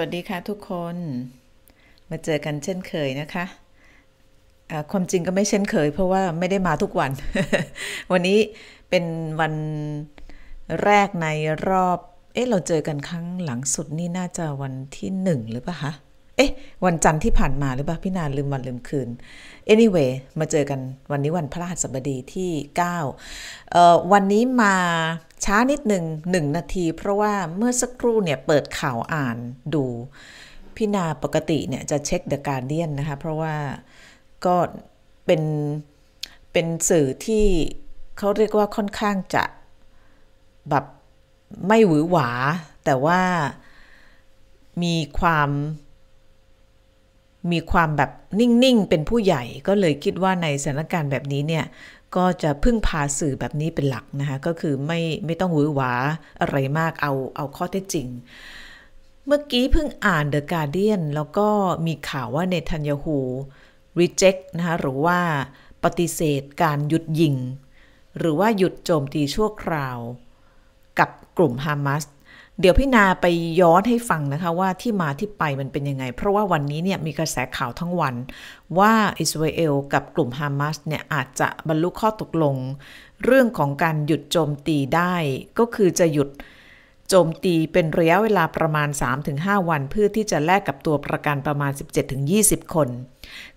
วัสดีค่ะทุกคน มาเจอกันเช่นเคยนะคะะความจริงก็ไม่เช่นเคย เพราะว่าไม่ได้มาทุกวัน วันนี้เป็นวันแรกในรอบ เอ๊ะเราเจอกันครั้งหลังสุดนี่น่าจะวันที่หนึ่งหรือเปล่าคะ เอ๊ะ วันจันทร์ที่ผ่านมาหรือเปล่าพี่นานลืมวันลืมคืน anyway มาเจอกันวันนี้วันพระหัสบดีที่ 9เอ่อวันนี้มาช้านิดหนึ่งหนึ่งนาที เพราะว่าเมื่อสักครู่เนี่ยเปิดข่าวอ่านดู พี่นาปกติเนี่ยจะเช็ค The Guardian นะคะ เพราะว่าก็เป็นเป็นสื่อที่เขาเรียกว่าค่อนข้างจะแบบไม่หวือหวา แต่ว่ามีความ มีความแบบนิ่ง ๆ เป็นผู้ใหญ่ก็เลยคิดว่าในสถานการณ์แบบนี้เนี่ย ก็จะพึ่งพาสื่อแบบนี้เป็นหลักนะคะ ก็คือไม่ไม่ต้องหวือหวาอะไรมากเอาเอาข้อเท็จจริง เมื่อกี้เพิ่งอ่าน The Guardian แล้วก็มีข่าวว่าเนทันยาฮู reject นะคะหรือว่าปฏิเสธการหยุดยิง หรือว่าหยุดโจมตีชั่วคราว กับกลุ่มฮามาส เดี๋ยวพี่นาไปย้อนให้ฟังนะคะว่าที่มาที่ไปมันเป็นยังไง เพราะว่าวันนี้เนี่ยมีกระแสข่าวทั้งวัน ว่าอิสราเอลกับกลุ่มฮามาสเนี่ยอาจจะบรรลุข้อตกลง เรื่องของการหยุดโจมตีได้ ก็คือจะหยุดโจมตีเป็นระยะเวลาประมาณ 3-5 วัน เพื่อที่จะแลกกับตัวประกันประมาณ 17-20 คน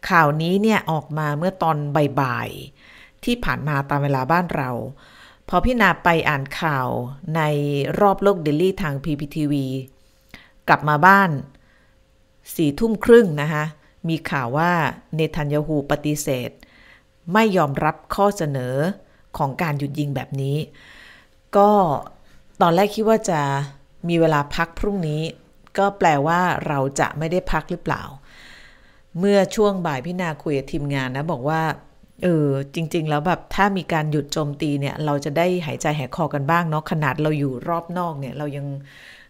ข่าวนี้เนี่ยออกมาเมื่อตอนบ่ายๆที่ผ่านมาตามเวลาบ้านเรา พอพี่นาไปอ่านข่าวในรอบโลกเดลี่ทาง PPTV กลับมาบ้านสี่ทุ่มครึ่งนะคะมีข่าวว่าเนทันยาฮูปฏิเสธ ไม่ยอมรับข้อเสนอของการหยุดยิงแบบนี้ ก็ตอนแรกคิดว่าจะมีเวลาพักพรุ่งนี้ ก็แปลว่าเราจะไม่ได้พักหรือเปล่า เมื่อช่วงบ่ายพี่นาคุยกับทีมงานนะบอกว่า เออจริง ๆ แล้วแบบถ้ามีการหยุดโจมตีเนี่ย เราจะได้หายใจหายคอกันบ้างเนาะขนาดเราอยู่รอบนอกเนี่ย เรายัง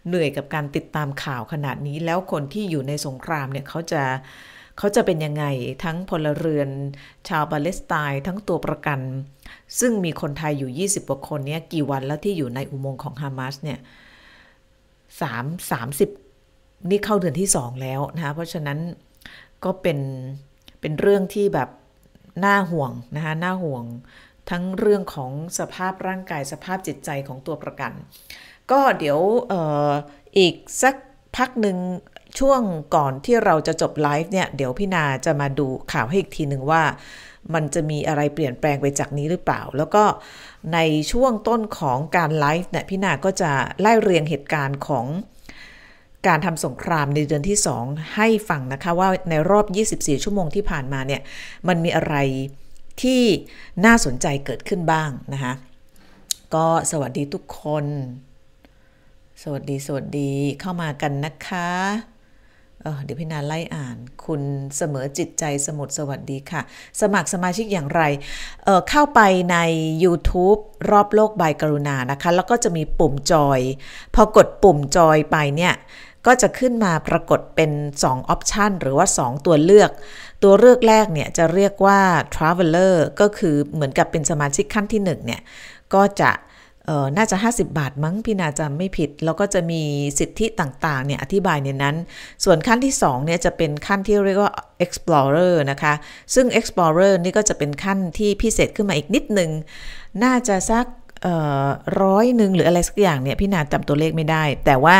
เหนื่อยกับการติดตามข่าวขนาดนี้ แล้วคนที่อยู่ในสงครามเนี่ยเขาจะเขาจะเป็นยังไงทั้งพลเรือน ชาวปาเลสไตน์ทั้งตัวประกัน ซึ่งมีคนไทยอยู่ 20กว่าคนเนี่ยกี่วันแล้วที่อยู่ในอุโมงค์ของฮามาสเนี่ยสามสามสิบนี่เข้าเดือนที่สองแล้วนะคะเพราะฉะนั้นก็เป็นเป็นเรื่องที่แบบ น่าห่วงนะคะน่าห่วงทั้งเรื่องของสภาพร่างกายสภาพจิตใจของตัวประกัน ก็เดี๋ยวอออีกสักพักหนึ่งช่วงก่อนที่เราจะจบไลฟ์เนี่ย เดี๋ยวพี่นาจะมาดูข่าวให้อีกทีหนึ่งว่ามันจะมีอะไรเปลี่ยนแปลงไปจากนี้หรือเปล่า แล้วก็ในช่วงต้นของการไลฟ์เนี่ยพี่นาก็จะไล่เรียงเหตุการณ์ของ การทำสงครามในเดือนที่ 2 ให้ฟังนะคะว่าในรอบ 24 ชั่วโมงที่ผ่านมาเนี่ยมันมีอะไรที่น่าสนใจเกิดขึ้นบ้างนะคะก็สวัสดีทุกคน สวัสดี สวัสดีเข้ามากันนะคะเเดี๋ยวพี่นาไล่อ่าน คุณเสมอจิตใจสมุดสวัสดีค่ะ สมัครสมาชิกอย่างไรเเข้าไปใน YouTube รอบโลกบายกรุณานะคะ แล้วก็จะมีปุ่มจอย พอกดปุ่มจอยไปเนี่ย ก็จะขึ้นมาปรากฏเป็น2ออปชันหรือว่า 2 ตัวเลือก ตัวเลือกแรกเนี่ยจะเรียกว่า traveler ก็คือเหมือนกับเป็นสมาชิกขั้นที่1เนี่ยก็จะน่าจะ 50 บาทมั้งพี่นาจำไม่ผิด แล้วก็จะมีสิทธิต่างๆเนี่ยอธิบายในนั้น ส่วนขั้นที่2เนี่ยจะเป็นขั้นที่เรียกว่า explorer นะคะ ซึ่ง explorer นี่ก็จะเป็นขั้นที่พิเศษขึ้นมาอีกนิดนึง น่าจะสัก ร้อยหนึ่งหรืออะไรสักอย่างเนี่ยพี่นาจำตัวเลขไม่ได้ แต่ว่า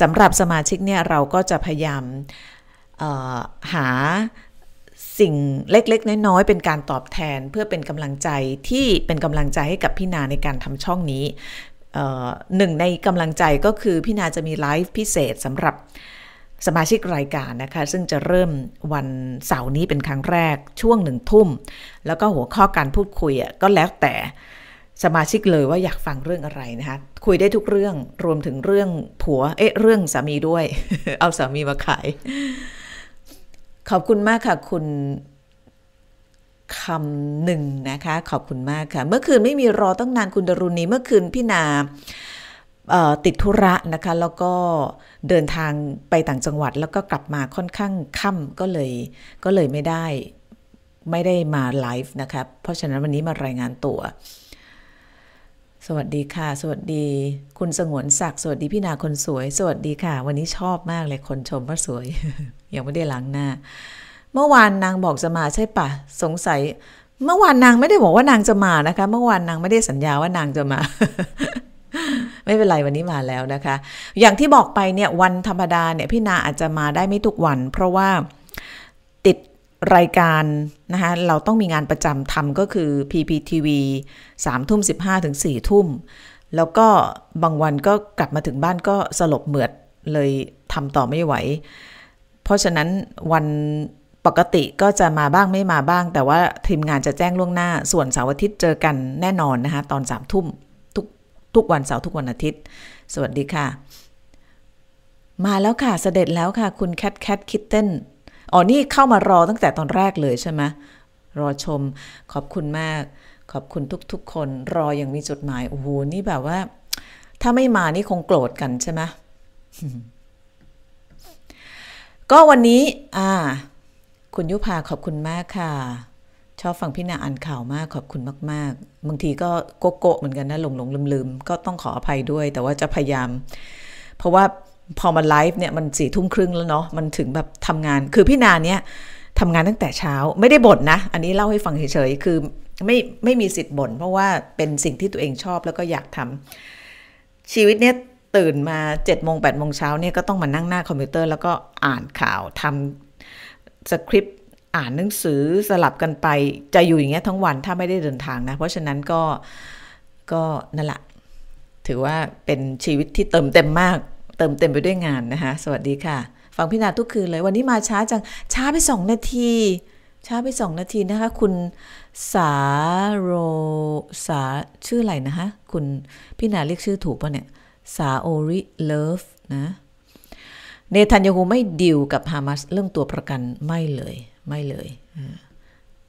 สำหรับสมาชิกเนี่ยเราก็จะพยายามหาสิ่งเล็กๆ น้อยๆ เป็นการตอบแทนเพื่อเป็นกำลังใจที่เป็นกำลังใจให้กับพี่นาในการทำช่องนี้หนึ่งในกำลังใจก็คือพี่นาจะมีไลฟ์พิเศษสำหรับสมาชิกรายการนะคะ ซึ่งจะเริ่มวันเสาร์นี้เป็นครั้งแรกช่วงหนึ่งทุ่ม แล้วก็หัวข้อการพูดคุยก็แล้วแต่ สมาชิกเลยว่าอยากฟังเรื่องอะไรนะคะ คุยได้ทุกเรื่องรวมถึงเรื่องผัว เอ๊ะ เรื่องสามีด้วย เอาสามีมาขาย ขอบคุณมากค่ะ คุณคำหนึ่งนะคะ ขอบคุณมากค่ะ เมื่อคืนไม่มีรอตั้งนานคุณดรุณีเมื่อคืนพี่นาติดธุระนะคะ แล้วก็เดินทางไปต่างจังหวัด แล้วก็กลับมาค่อนข้างค่ำก็เลย ก็เลยไม่ได้ ไม่ได้มาไลฟ์นะคะเพราะฉะนั้นวันนี้มารายงานตัว สวัสดีค่ะ สวัสดี คุณสงวนศักดิ์สวัสดีพี่นาคนสวย สวัสดีค่ะ วันนี้ชอบมากเลยคนชมว่าสวย ยังไม่ได้ล้างหน้า เมื่อวานนางบอกจะมาใช่ปะสงสัย เมื่อวานนางไม่ได้บอกว่านางจะมานะคะ เมื่อวานนางไม่ได้สัญญาว่านางจะมา ไม่เป็นไรวันนี้มาแล้วนะคะ อย่างที่บอกไปเนี่ยวันธรรมดาเนี่ยพี่นาอาจจะมาได้ไม่ทุกวัน เพราะว่า รายการนะคะเราต้องมีงานประจำทำก็คือ PPTV 3ทุ่ม15ถึง4ทุ่ม แล้วก็บางวันก็กลับมาถึงบ้านก็สลบเหมือดเลยทำต่อไม่ไหว เพราะฉะนั้นวันปกติก็จะมาบ้างไม่มาบ้าง แต่ว่าทีมงานจะแจ้งล่วงหน้า ส่วนเสาร์อาทิตย์เจอกันแน่นอนนะคะ ตอนสามทุ่มทุกทุกวันเสาร์ทุกวันอาทิตย์ สวัสดีค่ะ มาแล้วค่ะเสด็จแล้วค่ะ คุณแคทแคทคิตเต้น อ๋อนี่เข้ามารอตั้งแต่ตอนแรกเลยใช่ไหมรอชมขอบคุณมาก ขอบคุณทุกๆ คนรออย่างมีจดหมายโอ้โหนี่แบบว่า ถ้าไม่มานี่คงโกรธกันใช่ไหมก็วันนี้ อ่า คุณยุพาขอบคุณมากค่ะ ชอบฟังพี่นาอ่านข่าวมากขอบคุณมาก ๆ บางทีก็โกโก้เหมือนกันนะหลงหลงลืมลืมก็ต้องขออภัยด้วย แต่ว่าจะพยายาม เพราะว่า พอมาไลฟ์เนี่ยมันสี่ทุ่มครึ่งแล้วเนาะมันถึงแบบทำงาน คือพี่นาเนี่ยทำงานตั้งแต่เช้าไม่ได้บ่นนะ อันนี้เล่าให้ฟังเฉยๆ คือไม่ไม่มีสิทธิ์บ่นเพราะว่าเป็นสิ่งที่ตัวเองชอบแล้วก็อยากทำชีวิตเนี่ยตื่นมาเจ็ดโมงแปดโมงเช้าเนี่ยก็ต้องมานั่งหน้าคอมพิวเตอร์แล้วก็อ่านข่าวทำสคริปต์อ่านหนังสือสลับกันไปจะอยู่อย่างเงี้ยทั้งวันถ้าไม่ได้เดินทางนะ เพราะฉะนั้นก็ก็นั่นแหละถือว่าเป็นชีวิตที่เติมเต็มมาก เติมเต็มไปด้วยงานนะคะ สวัสดีค่ะ ฟังพี่นาทุกคืนเลย วันนี้มาช้าจัง ช้าไปสองนาที ช้าไปสองนาทีนะคะ คุณสาโรสาชื่ออะไรนะคะ คุณพี่นาเรียกชื่อถูกป่ะเนี่ย สาโอริเลิฟนะเนทันยาฮูไม่ดิวกับฮามาสเรื่องตัวประกันไม่เลยไม่เลย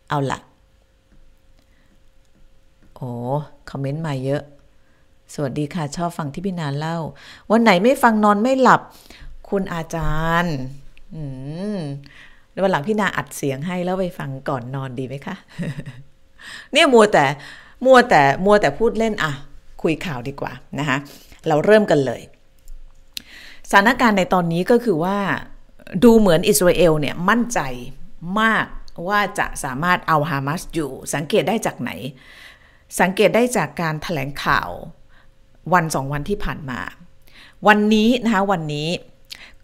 เอาละโอ้คอมเมนต์มาเยอะ สวัสดีค่ะ ชอบฟังที่พี่นานเล่า วันไหนไม่ฟังนอนไม่หลับ คุณอาจารย์ อืมวันหลังพี่นาอัดเสียงให้แล้วไปฟังก่อนนอนดีไหมคะ เนี่ยมัวแต่มัวแต่มัวแต่พูดเล่นอะคุยข่าวดีกว่านะคะเราเริ่มกันเลย สถานการณ์ในตอนนี้ก็คือว่า ดูเหมือนอิสราเอลเนี่ยมั่นใจมากว่าจะสามารถเอาฮามาสอยู่ สังเกตได้จากไหน สังเกตได้จากการถแถลงข่าว วันสองวันที่ผ่านมา วันนี้นะคะวันนี้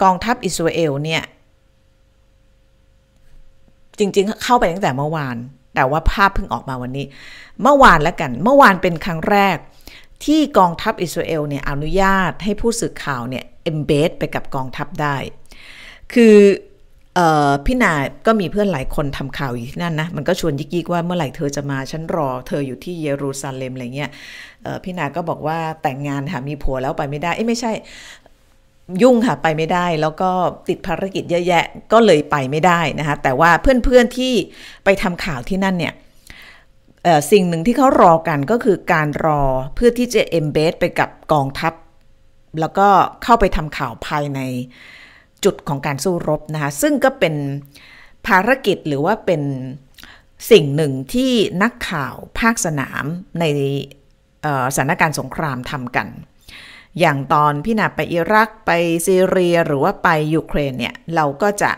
กองทัพอิสราเอลเนี่ย จริงๆเข้าไปตั้งแต่เมื่อวาน แต่ว่าภาพเพิ่งออกมาวันนี้ เมื่อวานแล้วกัน เมื่อวานเป็นครั้งแรก ที่กองทัพอิสราเอลเนี่ยอนุญาตให้ผู้สื่อข่าวเนี่ยเอมเบดไปกับกองทัพได้ คือ พี่นาก็มีเพื่อนหลายคนทำข่าวอยู่ที่นั่นนะ มันก็ชวนยิกยิกว่าเมื่อไหร่เธอจะมาฉันรอ เธออยู่ที่เยรูซาเล็มอะไรเงี้ยพี่นาก็บอกว่าแต่งงานค่ะมีผัวแล้วไปไม่ได้เอ้ไม่ใช่ยุ่งค่ะไปไม่ได้แล้วก็ติดภารกิจเยอะแยะก็เลยไปไม่ได้นะคะแต่ว่าเพื่อนๆที่ไปทำข่าวที่นั่นเนี่ยสิ่งหนึ่งที่เขารอกันก็คือการรอเพื่อที่จะเอมเบสไปกับกองทัพ แล้วก็เข้าไปทำข่าวภายใน จุดของการสู้รบนะคะ ซึ่งก็เป็นภารกิจหรือว่าเป็นสิ่งหนึ่งที่นักข่าวภาคสนามในสถานการณ์สงครามทำกัน อย่างตอนพี่นาไปอิรักไปซีเรียหรือว่าไปยูเครนเนี่ย เราก็จะ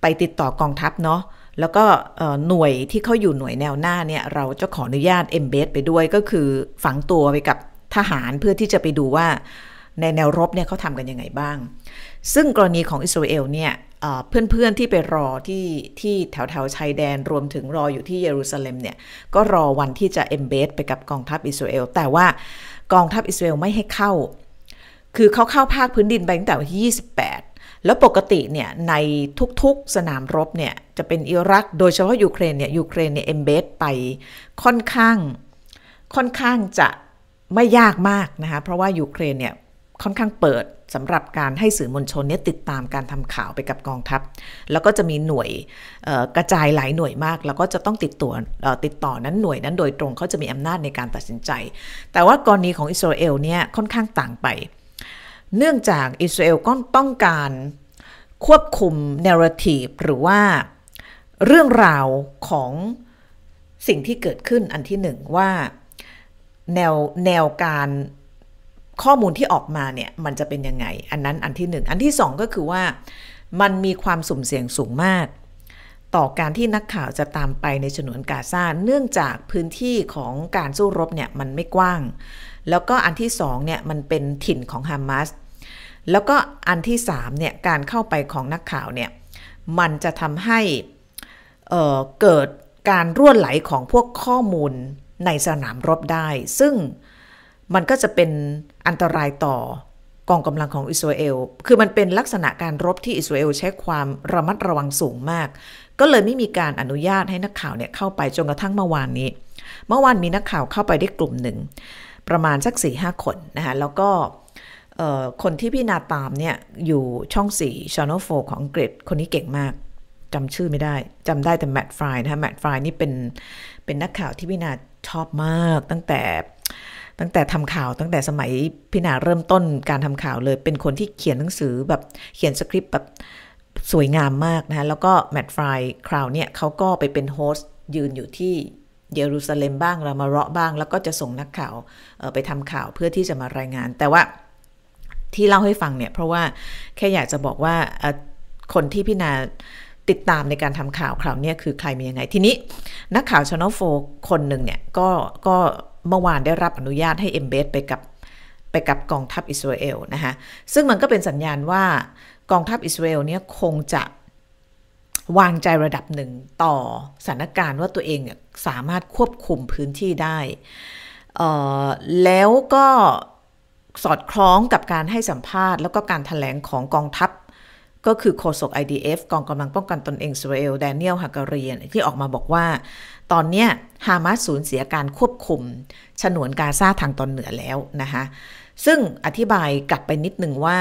ไปติดต่อกองทัพเนาะแล้วก็หน่วยที่เขาอยู่หน่วยแนวหน้าเนี่ย เราจะขออนุญาตเอมเบสไปด้วยก็คือฝังตัวไปกับทหารเพื่อที่จะไปดูว่าในแนวรบเนี่ยเขาทำกันยังไงบ้าง ซึ่งกรณีของอิสราเอลเนี่ยเพื่อนๆที่ไปรอที่ที่แถวแถวชายแดนรวมถึงรออยู่ที่เยรูซาเล็มเนี่ยก็รอวันที่จะ embed ไปกับกองทัพอิสราเอลแต่ว่ากองทัพอิสราเอลไม่ให้เข้า คือเขาเข้าภาคพื้นดินไปตั้งแต่วันที่ 28 แล้วปกติเนี่ยในทุกๆสนามรบเนี่ยจะเป็นอิรัก โดยเฉพาะยูเครนเนี่ยยูเครนเนี่ย embed ไปค่อนข้างค่อนข้างจะไม่ยากมากนะคะเพราะว่ายูเครนเนี่ย ค่อนข้างเปิดสำหรับการให้สื่อมวลชนเนี่ยติดตามการทำข่าวไปกับกองทัพ แล้วก็จะมีหน่วยกระจายหลายหน่วยมาก แล้วก็จะต้องติดตัวติดต่อนั้นหน่วยนั้นโดยตรงเขาจะมีอำนาจในการตัดสินใจ แต่ว่ากรณีของอิสราเอลเนี่ยค่อนข้างต่างไป เนื่องจากอิสราเอลก็ต้องการควบคุมเนราทีฟหรือว่าเรื่องราวของสิ่งที่เกิดขึ้นอันที่หนึ่งว่าแนวแนวการ ข้อมูลที่ออกมาเนี่ยมันจะเป็นยังไง อันนั้นอันที่หนึ่งอันที่สองก็คือว่ามันมีความสุ่มเสี่ยงสูงมาก ต่อการที่นักข่าวจะตามไปในฉนวนกาซาเนื่องจากพื้นที่ของการสู้รบเนี่ยมันไม่กว้าง แล้วก็อันที่สองเนี่ยมันเป็นถิ่นของฮามาสแล้วก็อันที่สามเนี่ยการเข้าไปของนักข่าวเนี่ยมันจะทำให้เเกิดการรั่วไหลของพวกข้อมูลในสนามรบได้ ซึ่ง มันก็จะเป็นอันตรายต่อกองกำลังของอิสราเอล คือมันเป็นลักษณะการรบที่อิสราเอลใช้ความระมัดระวังสูงมาก ก็เลยไม่มีการอนุญาตให้นักข่าวเนี่ยเข้าไปจนกระทั่งเมื่อวานนี้ เมื่อวานมีนักข่าวเข้าไปได้กลุ่มหนึ่ง ประมาณสักสี่ห้าคนนะคะแล้วก็คนที่พี่นาตามเนี่ยอยู่ช่องสี่ Channel Four ของอังกฤษ คนนี้เก่งมากจำชื่อไม่ได้จำได้แต่ Matt Frei นะคะ Matt Frei นี่เป็นเป็นนักข่าวที่พี่นาชอบมากตั้งแต่ ตั้งแต่ทำข่าวตั้งแต่สมัยพี่นาเริ่มต้นการทำข่าวเลย เป็นคนที่เขียนหนังสือแบบเขียนสคริปต์แบบสวยงามมากนะแล้วก็ Matt Frei คราวเนี่ยเขาก็ไปเป็น hostยืนอยู่ที่เยรูซาเล็มบ้างเรามาเราะบ้าง แล้วก็จะส่งนักข่าวไปทำข่าวเพื่อที่จะมารายงาน แต่ว่าที่เล่าให้ฟังเนี่ย เพราะว่าแค่อยากจะบอกว่าคนที่พี่นาติดตามในการทำข่าวคราวนี้คือใครมียังไง ทีนี้นักข่าวชานอลโฟคนหนึ่งเนี่ย ก็ก็ เมื่อวานได้รับอนุญาตให้เอมเบสไปกับไปกับกองทัพอิสราเอลนะคะซึ่งมันก็เป็นสัญญาณว่ากองทัพอิสราเอลเนี่ยคงจะวางใจระดับหนึ่งต่อสถานการณ์ว่าตัวเองเนี่ยสามารถควบคุมพื้นที่ได้แล้วก็สอดคล้องกับการให้สัมภาษณ์ แล้วก็การถแถลงของกองทัพ ก็คือโฆษก IDF กองกำลังป้องกันตนเองอิสราเอลแดเนียลฮักการีนที่ออกมาบอกว่า ตอนนี้ฮามาสสูญเสียการควบคุม ฉนวนกาซาทางตอนเหนือแล้วนะคะซึ่งอธิบายกลับไปนิดหนึ่งว่า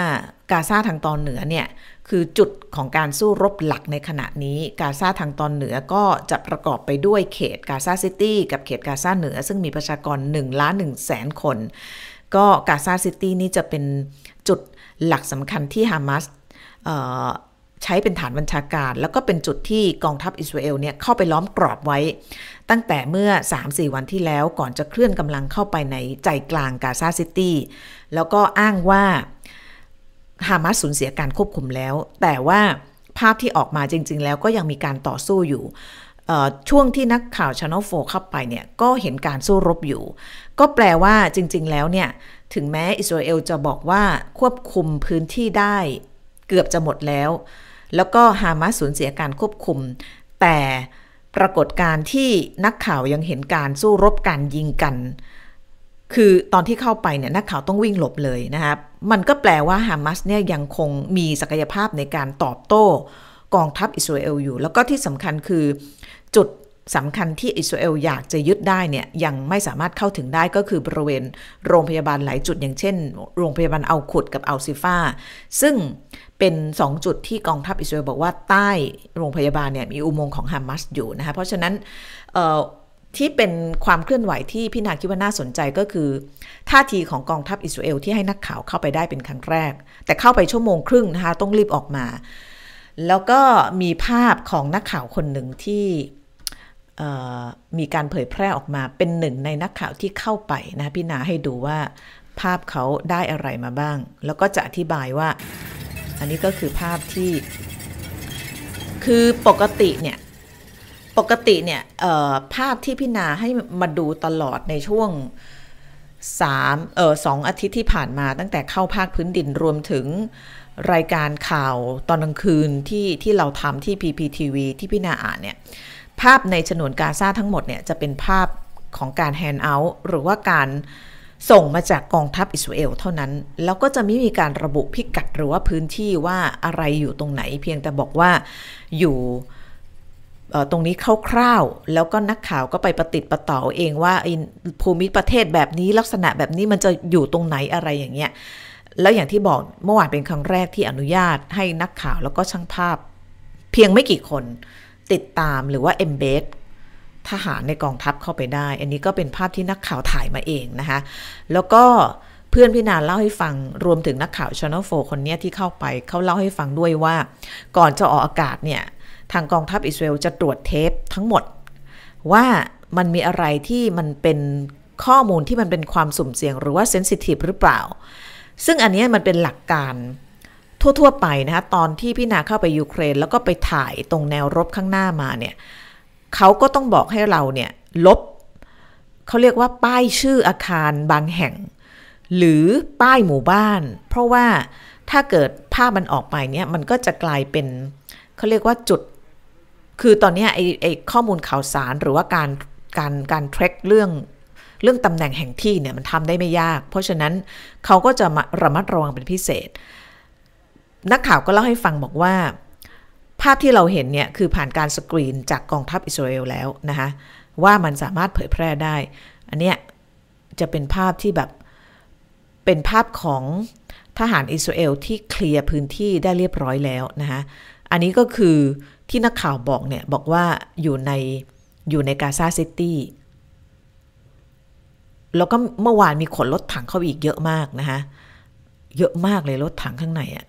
กาซาทางตอนเหนือเนี่ย คือจุดของการสู้รบหลักในขณะนี้ กาซาทางตอนเหนือก็จะประกอบไปด้วยเขตกาซาซิตี้กับเขตกาซาเหนือ ซึ่งมีประชากร1ล้าน1แสนคน ก็กาซาซิตี้นี่จะเป็นจุดหลักสำคัญที่ฮามาส ใช้เป็นฐานบัญชาการ แล้วก็เป็นจุดที่กองทัพอิสราเอลเนี่ยเข้าไปล้อมกรอบไว้ ตั้งแต่เมื่อ 3-4 วันที่แล้วก่อนจะเคลื่อนกำลังเข้าไปในใจกลางกาซาซิตี้แล้วก็อ้างว่าฮามาสสูญเสียการควบคุมแล้ว แต่ว่าภาพที่ออกมาจริง ๆ แล้วก็ยังมีการต่อสู้อยู่ช่วงที่นักข่าว Channel Four เข้าไปเนี่ยก็เห็นการสู้รบอยู่ ก็แปลว่าจริง ๆ แล้วเนี่ย ถึงแม้อิสราเอลจะบอกว่าควบคุมพื้นที่ได้ เกือบจะหมดแล้ว แล้วก็ฮามาสสูญเสียการควบคุม แต่ปรากฏการที่นักข่าวยังเห็นการสู้รบการยิงกัน คือตอนที่เข้าไปเนี่ยนักข่าวต้องวิ่งหลบเลยนะครับมันก็แปลว่าฮามาสเนี่ยยังคงมีศักยภาพในการตอบโต้กองทัพอิสราเอลอยู่ แล้วก็ที่สำคัญคือจุดสำคัญที่อิสราเอลอยากจะยึดได้เนี่ยยังไม่สามารถเข้าถึงได้ก็คือบริเวณโรงพยาบาลหลายจุดอย่างเช่น โรงพยาบาลเอาขุดกับอัลซิฟาซึ่ง เป็น 2 จุดที่กองทัพอิสราเอลบอกว่าใต้โรงพยาบาลเนี่ยมีอุโมงค์ของฮามาสอยู่นะคะเพราะฉะนั้นที่เป็นความเคลื่อนไหวที่พี่นาคิดว่าน่าสนใจก็คือ ท่าทีของกองทัพอิสราเอลที่ให้นักข่าวเข้าไปได้เป็นครั้งแรก แต่เข้าไปชั่วโมงครึ่งนะคะต้องรีบออกมา แล้วก็มีภาพของนักข่าวคนหนึ่งที่มีการเผยแพร่ออกมาเป็นหนึ่งในนักข่าวที่เข้าไปนะพี่นาให้ดูว่าภาพเขาได้อะไรมาบ้าง แล้วก็จะอธิบายว่า อันนี้ก็คือภาพที่ คือปกติเนี่ยปกติเนี่ยภาพที่พี่นาให้มาดูตลอดในช่วงสามเออสองอาทิตย์ที่ผ่านมาตั้งแต่เข้าภาคพื้นดินรวมถึงรายการข่าวตอนกลางคืนที่ที่เราทำที่ PPTV ที่พี่นาอ่านเนี่ยภาพในฉนวนกาซาทั้งหมดเนี่ยจะเป็นภาพของการแฮนด์เอาท์หรือว่าการ ส่งมาจากกองทัพอิสราเอลเท่านั้น แล้วก็จะไม่มีการระบุพิกัดหรือว่าพื้นที่ว่าอะไรอยู่ตรงไหน เพียงแต่บอกว่าอยู่ตรงนี้คร่าวๆ แล้วก็นักข่าวก็ไปประติดประต่อเองว่าภูมิประเทศแบบนี้ลักษณะแบบนี้มันจะอยู่ตรงไหนอะไรอย่างเงี้ย แล้วอย่างที่บอกเมื่อวานเป็นครั้งแรกที่อนุญาตให้นักข่าวแล้วก็ช่างภาพ เพียงไม่กี่คนติดตามหรือว่า embed ทหารในกองทัพเข้าไปได้ อันนี้ก็เป็นภาพที่นักข่าวถ่ายมาเองนะคะ แล้วก็เพื่อนพี่นาเล่าให้ฟังรวมถึงนักข่าว Channel 4คนนี้ที่เข้าไปเขาเล่าให้ฟังด้วยว่า ก่อนจะออกอากาศเนี่ย ทางกองทัพอิสราเอลจะตรวจเทปทั้งหมด ว่ามันมีอะไรที่มันเป็นข้อมูลที่มันเป็นความสุ่มเสี่ยงหรือว่าเซนซิทีฟหรือเปล่า ซึ่งอันนี้มันเป็นหลักการทั่ว ๆ ไปนะคะตอนที่พี่นาเข้าไปยูเครน แล้วก็ไปถ่ายตรงแนวรบข้างหน้ามาเนี่ย เขาก็ต้องบอกให้เราเนี่ยลบเขาเรียกว่าป้ายชื่ออาคารบางแห่ง หรือป้ายหมู่บ้าน เพราะว่าถ้าเกิดภาพมันออกไปเนี่ยมันก็จะกลายเป็นเขาเรียกว่าจุด คือตอนนี้ไอ้ไอ้ข้อมูลข่าวสารหรือว่าการการการเทรคเรื่องเรื่องตำแหน่งแห่งที่เนี่ยมันทำได้ไม่ยาก เพราะฉะนั้นเขาก็จะมาระมัดระวังเป็นพิเศษ นักข่าวก็เล่าให้ฟังบอกว่า ภาพที่เราเห็นเนี่ยคือผ่านการสกรีนจากกองทัพอิสราเอลแล้วนะคะว่ามันสามารถเผยแพร่ได้ อันเนี้ยจะเป็นภาพที่แบบเป็นภาพของทหารอิสราเอลที่เคลียร์พื้นที่ได้เรียบร้อยแล้วนะคะอันนี้ก็คือที่นักข่าวบอกเนี่ยบอกว่าอยู่ในอยู่ในกาซาซิตี้แล้วก็เมื่อวานมีขนรถถังเข้าอีกเยอะมากนะคะเยอะมากเลยรถถังข้างในอะ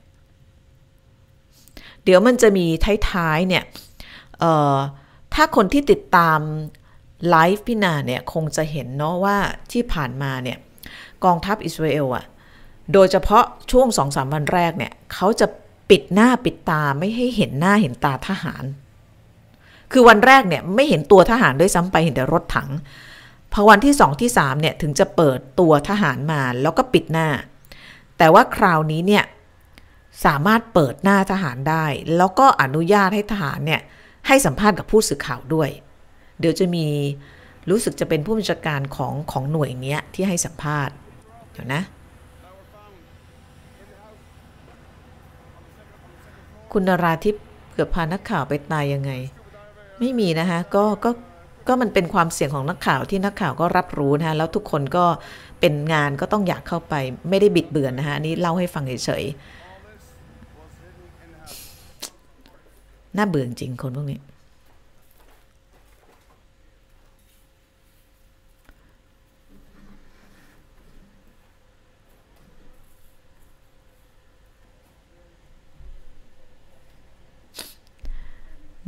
เดี๋ยวมันจะมีท้ายๆเนี่ยถ้าคนที่ติดตามไลฟ์พี่นาเนี่ยคงจะเห็นเนาะว่าที่ผ่านมาเนี่ยกองทัพอิสราเอลอะโดยเฉพาะช่วงสองสามวันแรกเนี่ยเขาจะปิดหน้าปิดตาไม่ให้เห็นหน้าเห็นตาทหาร คือวันแรกเนี่ยไม่เห็นตัวทหารด้วยซ้ำไปเห็นแต่รถถังพอวันที่สองที่สามเนี่ยถึงจะเปิดตัวทหารมาแล้วก็ปิดหน้า แต่ว่าคราวนี้เนี่ย สามารถเปิดหน้าทหารได้ แล้วก็อนุญาตให้ทหารเนี่ยให้สัมภาษณ์กับผู้สื่อข่าวด้วย เดี๋ยวจะมีรู้สึกจะเป็นผู้บัญชาการของของหน่วยเนี้ยที่ให้สัมภาษณ์เดี๋ยวนะ คุณนราทิพย์เกือบพานักข่าวไปตายยังไง ไม่มีนะคะก็ก็ก็มันเป็นความเสี่ยงของนักข่าวที่นักข่าวก็รับรู้นะคะแล้วทุกคนก็เป็นงานก็ต้องอยากเข้าไป ไม่ได้บิดเบือนนะคะอันนี้เล่าให้ฟังเฉยๆ น่าเบื่อจริงคนพวกนี้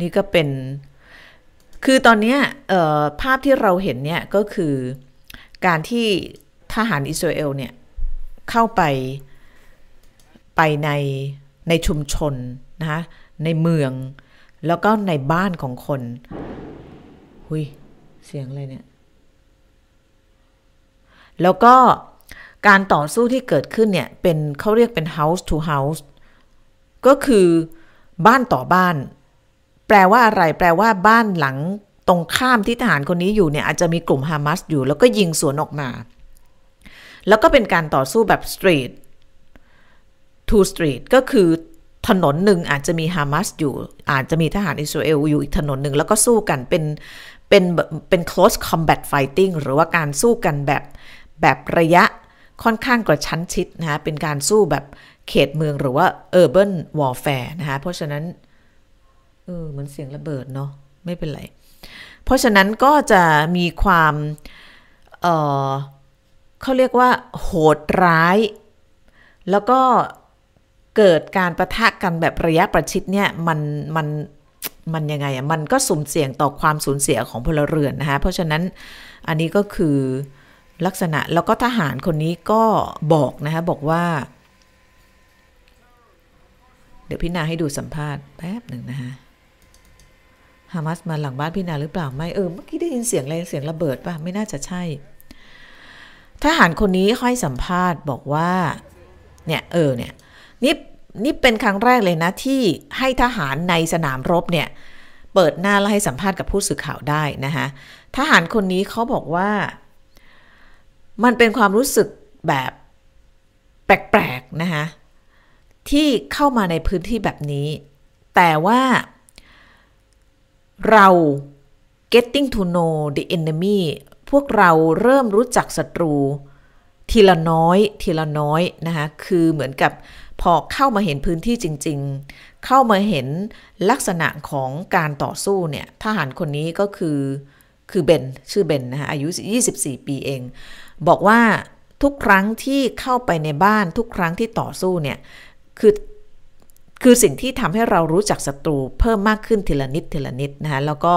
นี่ก็เป็น คือตอนนี้ภาพที่เราเห็นเนี่ยก็คือการที่ทหารอิสราเอลเนี่ยเข้าไปไปในในชุมชนนะคะ ในเมือง แล้วก็ในบ้านของคนหุยเสียงอะไรเนี่ย แล้วก็การต่อสู้ที่เกิดขึ้นเนี่ย เป็นเขาเรียกเป็น house to house ก็คือบ้านต่อบ้าน แปลว่าอะไร แปลว่าบ้านหลังตรงข้ามที่ทหารคนนี้อยู่เนี่ย อาจจะมีกลุ่มฮามาสอยู่ แล้วก็ยิงสวนออกมา แล้วก็เป็นการต่อสู้แบบ street to street ก็คือ ถนนหนึ่งอาจจะมีฮามาสอยู่ อาจจะมีทหารอิสราเอลอยู่อีกถนนหนึ่งแล้วก็สู้กันเป็นเป็นเป็น close combat fighting หรือว่าการสู้กันแบบแบบระยะค่อนข้างกระชั้นชิดนะคะเป็นการสู้แบบเขตเมืองหรือว่า urban warfare นะคะเพราะฉะนั้นเออเหมือนเสียงระเบิดเนาะไม่เป็นไร เพราะฉะนั้นก็จะมีความเออเขาเรียกว่า โหดร้าย แล้วก็ เกิดการประทะกันแบบระยะประชิดเนี่ยมันมันมันยังไงอะมันก็สุ่มเสี่ยงต่อความสูญเสียของพลเรือนนะคะเพราะฉะนั้นอันนี้ก็คือลักษณะแล้วก็ทหารคนนี้ก็บอกนะคะบอกว่า เดี๋ยวพี่นาให้ดูสัมภาษณ์แป๊บหนึ่งนะคะฮามาสมาหลังบ้านพี่นาหรือเปล่าไม่เออเมื่อกี้ได้ยินเสียงอะไรเสียงระเบิดป่ะไม่น่าจะใช่ ทหารคนนี้ค่อยสัมภาษณ์บอกว่าเนี่ยเออเนี่ย นี่นี่เป็นครั้งแรกเลยนะที่ให้ทหารในสนามรบเนี่ยเปิดหน้าแล้วให้สัมภาษณ์กับผู้สื่อข่าวได้นะคะทหารคนนี้เขาบอกว่า มันเป็นความรู้สึกแบบแปลกๆนะคะที่เข้ามาในพื้นที่แบบนี้ แต่ว่าเรา getting to know the enemy พวกเราเริ่มรู้จักศัตรู ทีละน้อย ทีละน้อยนะคะคือเหมือนกับ พอเข้ามาเห็นพื้นที่จริง ๆ เข้ามาเห็นลักษณะของการต่อสู้เนี่ยทหารคนนี้ก็คือคือเบนชื่อเบนนะคะอายุ 24 ปีเอง บอกว่าทุกครั้งที่เข้าไปในบ้านทุกครั้งที่ต่อสู้เนี่ยคือคือสิ่งที่ทำให้เรารู้จักศัตรูเพิ่มมากขึ้นทีละนิดทีละนิดนะคะแล้วก็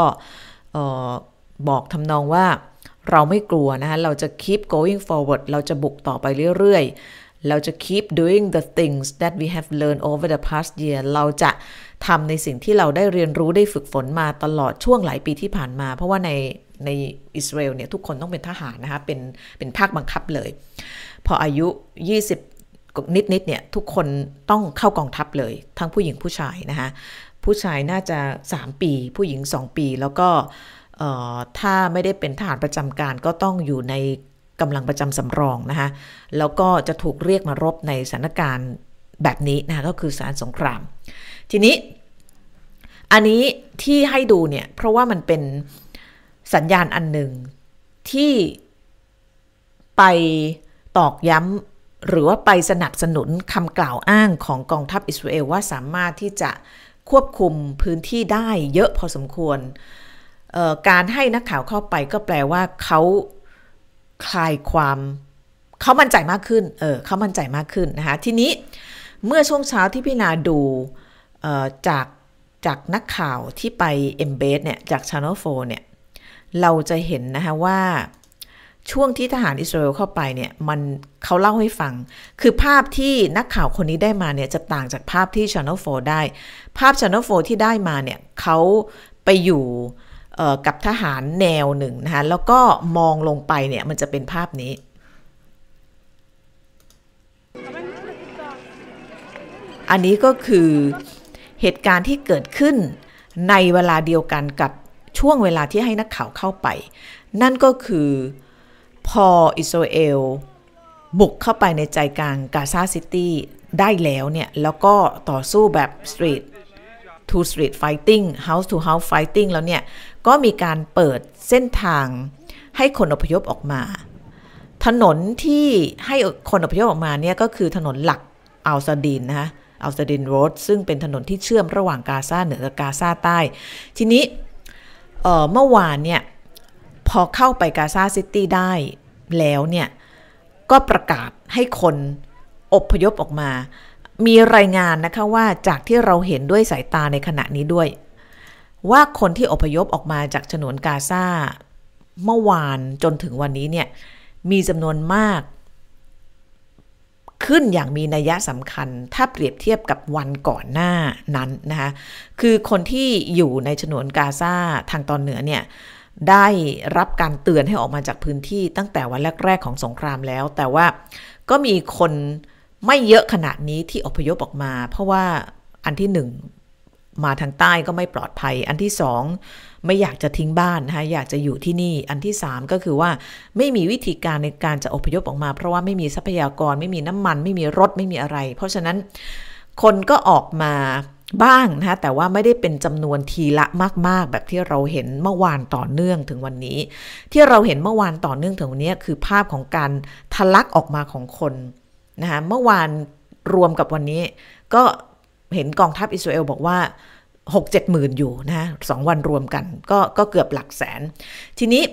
บอกทำนองว่าเราไม่กลัวนะคะเราจะ keep going forward เราจะบุกต่อไปเรื่อยๆ เราจะ keep doing the things that we have learned over the past year เราจะทำในสิ่งที่เราได้เรียนรู้ได้ฝึกฝนมาตลอดช่วงหลายปีที่ผ่านมา เพราะว่าในในอิสราเอลเนี่ยทุกคนต้องเป็นทหารนะคะ เป็นเป็นภาคบังคับเลย พออายุ 20 นิดๆเนี่ย ทุกคนต้องเข้ากองทัพเลย ทั้งผู้หญิงผู้ชายนะคะ ผู้ชายน่าจะ 3 ปี ผู้หญิง 2 ปีแล้วก็ถ้าไม่ได้เป็นทหารประจำการก็ต้องอยู่ใน กำลังประจำสำรองนะคะแล้วก็จะถูกเรียกมารบในสถานการณ์แบบนี้นะคะก็คือสารสงคราม ทีนี้ อันนี้ที่ให้ดูเนี่ยเพราะว่ามันเป็นสัญญาณอันหนึ่งที่ไปตอกย้ำหรือว่าไปสนับสนุนคำกล่าวอ้างของกองทัพอิสราเอลว่าสามารถที่จะควบคุมพื้นที่ได้เยอะพอสมควร การให้นักข่าวเข้าไปก็แปลว่าเขา คลายความเขามั่นใจมากขึ้น เออเขามั่นใจมากขึ้นนะคะ ทีนี้เมื่อช่วงเช้าที่พี่นาดูจากจากนักข่าวที่ไป embed เนี่ย จาก Channel 4 เนี่ย เราจะเห็นนะคะว่าช่วงที่ทหารอิสราเอลเข้าไปเนี่ย มันเขาเล่าให้ฟัง คือภาพที่นักข่าวคนนี้ได้มาเนี่ย จะต่างจากภาพที่ Channel 4 ได้ ภาพ Channel 4 ที่ได้มาเนี่ยเขาไปอยู่ กับทหารแนวหนึ่งนะคะแล้วก็มองลงไปเนี่ยมันจะเป็นภาพนี้ อันนี้ก็คือเหตุการณ์ที่เกิดขึ้นในเวลาเดียวกันกับช่วงเวลาที่ให้นักข่าวเข้าไป นั่นก็คือพออิสราเอลบุกเข้าไปในใจกลางกาซาซิตี้ได้แล้วเนี่ย แล้วก็ต่อสู้แบบสตรีท to street fighting house to house fighting แล้วเนี่ย ก็มีการเปิดเส้นทางให้คนอพยพออกมา ถนนที่ให้คนอพยพออกมาเนี่ยก็คือถนนหลักอัลซาดินนะคะอัลซาดิน Road ซึ่งเป็นถนนที่เชื่อมระหว่างกาซาเหนือกับกาซาใต้ ทีนี้เเมื่อวานเนี่ยพอเข้าไปกาซาซิตี้ได้แล้วเนี่ย ก็ประกาศให้คนอพยพออกมา มีรายงานนะคะว่าจากที่เราเห็นด้วยสายตาในขณะนี้ด้วย ว่าคนที่อพยพออกมาจากฉนวนกาซาเมื่อวานจนถึงวันนี้เนี่ยมีจำนวนมาก ขึ้นอย่างมีนัยสำคัญ ถ้าเปรียบเทียบกับวันก่อนหน้านั้นนะคะคือคนที่อยู่ในฉนวนกาซาทางตอนเหนือเนี่ยได้รับการเตือนให้ออกมาจากพื้นที่ตั้งแต่วันแรก ๆ ของสงครามแล้ว แต่ว่าก็มีคนไม่เยอะขนาดนี้ที่อพยพออกมา เพราะว่าอันที่หนึ่ง มาทางใต้ก็ไม่ปลอดภัย อันที่สองไม่อยากจะทิ้งบ้านนะคะอยากจะอยู่ที่นี่อันที่สามก็คือว่าไม่มีวิธีการในการจะอพยพออกมา เพราะว่าไม่มีทรัพยากรไม่มีน้ำมัน ไม่มีรถไม่มีอะไร เพราะฉะนั้นคนก็ออกมาบ้างนะคะแต่ว่าไม่ได้เป็นจำนวนทีละมาก ๆ แบบที่เราเห็นเมื่อวานต่อเนื่องถึงวันนี้ ที่เราเห็นเมื่อวานต่อเนื่องถึงวันนี้คือภาพของการทะลักออกมาของคนนะคะเมื่อวานรวมกับวันนี้ก็ เห็นกองทัพอิสราเอลบอกว่า6 7หมื่นอยู่นะสองวันรวมกันก็ก็เกือบหลักแสน ทีนี้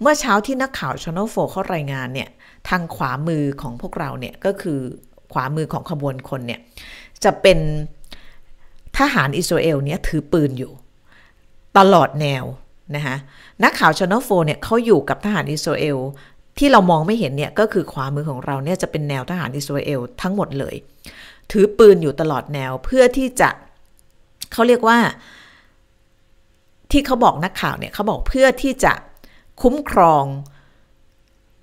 เมื่อเช้าที่นักข่าวช anel 4เขารายงานเนี่ย ทางขวามือของพวกเราเนี่ย ก็คือขวามือของขบวนคนเนี่ย จะเป็นทหารอิสราเอลเนี่ยถือปืนอยู่ ตลอดแนวนะคะนักข่าวช anel 4เนี่ยเขาอยู่กับทหารอิสราเอลที่เรามองไม่เห็นเนี่ยก็คือขวามือของเราเนี่ยจะเป็นแนวทหารอิสราเอลทั้งหมดเลย ถือปืนอยู่ตลอดแนวเพื่อที่จะเขาเรียกว่า ที่เขาบอกนักข่าวเนี่ยเขาบอกเพื่อที่จะคุ้มครอง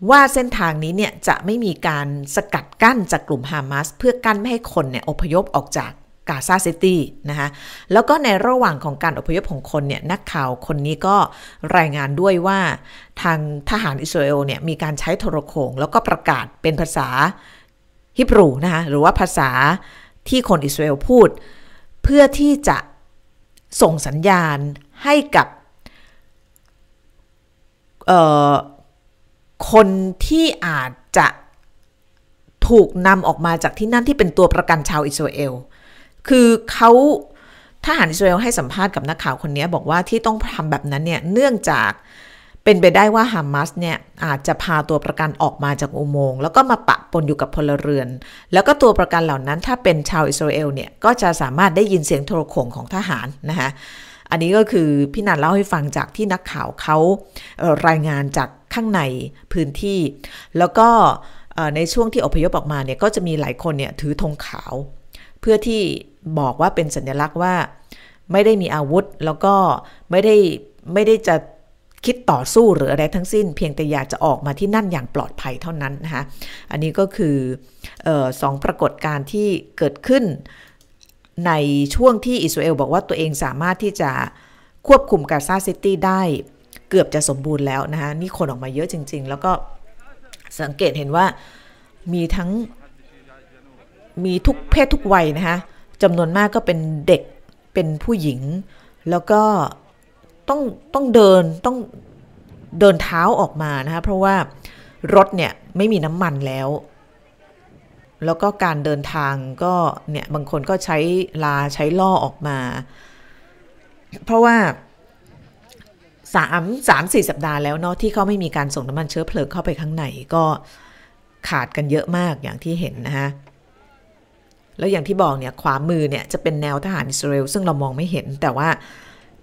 ว่าเส้นทางนี้เนี่ยจะไม่มีการสกัดกั้นจากกลุ่มฮามาสเพื่อกั้นไม่ให้คนเนี่ยอพยพออกจากกาซาซิตี้นะคะแล้วก็ในระหว่างของการอพยพของคนเนี่ยนักข่าวคนนี้ก็รายงานด้วยว่าทางทหารอิสราเอลเนี่ยมีการใช้โทรโขงแล้วก็ประกาศเป็นภาษา ฮิบรูนะคะหรือว่าภาษาที่คนอิสราเอลพูด เพื่อที่จะส่งสัญญาณให้กับคนที่อาจจะถูกนำออกมาจากที่นั่นที่เป็นตัวประกันชาวอิสราเอล คือเขาทหารอิสราเอลให้สัมภาษณ์กับนักข่าวคนนี้บอกว่าที่ต้องทำแบบนั้นเนี่ยเนื่องจาก เป็นไปได้ว่าฮามาสเนี่ยอาจจะพาตัวประกันออกมาจากอุโมงค์แล้วก็มาปะปนอยู่กับพลเรือน แล้วก็ตัวประกันเหล่านั้นถ้าเป็นชาวอิสราเอลเนี่ยก็จะสามารถได้ยินเสียงโทรโขงของทหารนะคะอันนี้ก็คือพี่นันเล่าให้ฟังจากที่นักข่าวเขารายงานจากข้างในพื้นที่ แล้วก็ในช่วงที่อพยพออกมาเนี่ยก็จะมีหลายคนเนี่ยถือธงขาว เพื่อที่บอกว่าเป็นสัญลักษณ์ว่าไม่ได้มีอาวุธแล้วก็ไม่ได้ไม่ได้จะ คิดต่อสู้หรืออะไรทั้งสิ้น เพียงแต่อยากจะออกมาที่นั่นอย่างปลอดภัยเท่านั้นนะคะอันนี้ก็คืออสองปรากฏการณ์ที่เกิดขึ้นในช่วงที่อิสราเอลบอกว่าตัวเองสามารถที่จะควบคุมกาซาซิตี้ได้เกือบจะสมบูรณ์แล้วนะคะนี่คนออกมาเยอะจริง ๆ แล้วก็สังเกตเห็นว่ามีทั้งมีทุกเพศทุกวัยนะคะจำนวนมากก็เป็นเด็กเป็นผู้หญิง แล้วก็ ต้องต้องเดินต้องเดินเท้าออกมานะคะเพราะว่ารถเนี่ยไม่มีน้ำมันแล้ว แล้วก็การเดินทางก็เนี่ยบางคนก็ใช้ลาใช้ล่อออกมา เพราะว่าสามสามสี่สัปดาห์แล้วเนาะที่เขาไม่มีการส่งน้ำมันเชื้อเพลิงเข้าไปข้างในก็ขาดกันเยอะมากอย่างที่เห็นนะคะแล้วอย่างที่บอกเนี่ยขวามือเนี่ยจะเป็นแนวทหารอิสราเอลซึ่งเรามองไม่เห็นแต่ว่า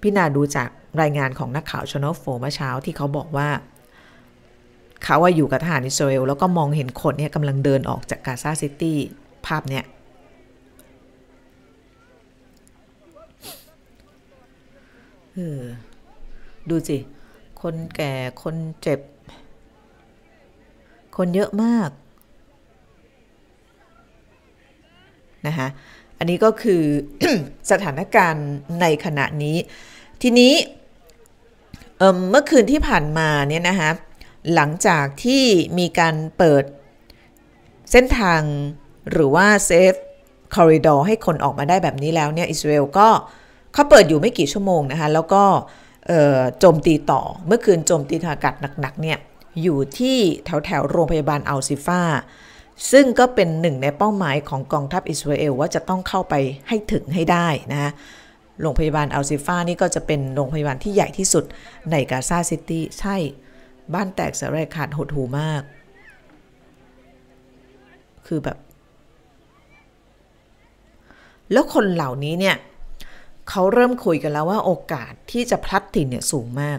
พี่นาดูจาก รายงานของนักข่าวชนอฟโฟเมื่อเช้าที่เขาบอกว่า เขาว่าอยู่กับทหารอิสราเอลแล้วก็มองเห็นคนเนี่ยกำลังเดินออกจากกาซาซิตี้ภาพเนี่ยดูสิ คนแก่คนเจ็บ คนเยอะมากนะคะอันนี้ก็คือสถานการณ์ในขณะนี้ ทีนี้ เมื่อคืนที่ผ่านมาเนี่ยนะคะหลังจากที่มีการเปิดเส้นทางหรือว่าเซฟคอริดอร์ให้คนออกมาได้แบบนี้แล้วเนี่ยอิสราเอลก็เขาเปิดอยู่ไม่กี่ชั่วโมงนะคะแล้วก็โจมตีต่อเมื่อคืนโจมตีทางอากาศหนักๆเนี่ยอยู่ที่แถวแถวโรงพยาบาลอัลซิฟาซึ่งก็เป็นหนึ่งในเป้าหมายของกองทัพอิสราเอลว่าจะต้องเข้าไปให้ถึงให้ได้นะ โรงพยาบาลอัลซิฟานี่ก็จะเป็นโรงพยาบาลที่ใหญ่ที่สุดในกาซาซิตี้ใช่ บ้านแตกสลายขาดหดหูมาก คือแบบ แล้วคนเหล่านี้เนี่ยเขาเริ่มคุยกันแล้วว่าโอกาสที่จะพลัดถิ่นเนี่ยสูงมาก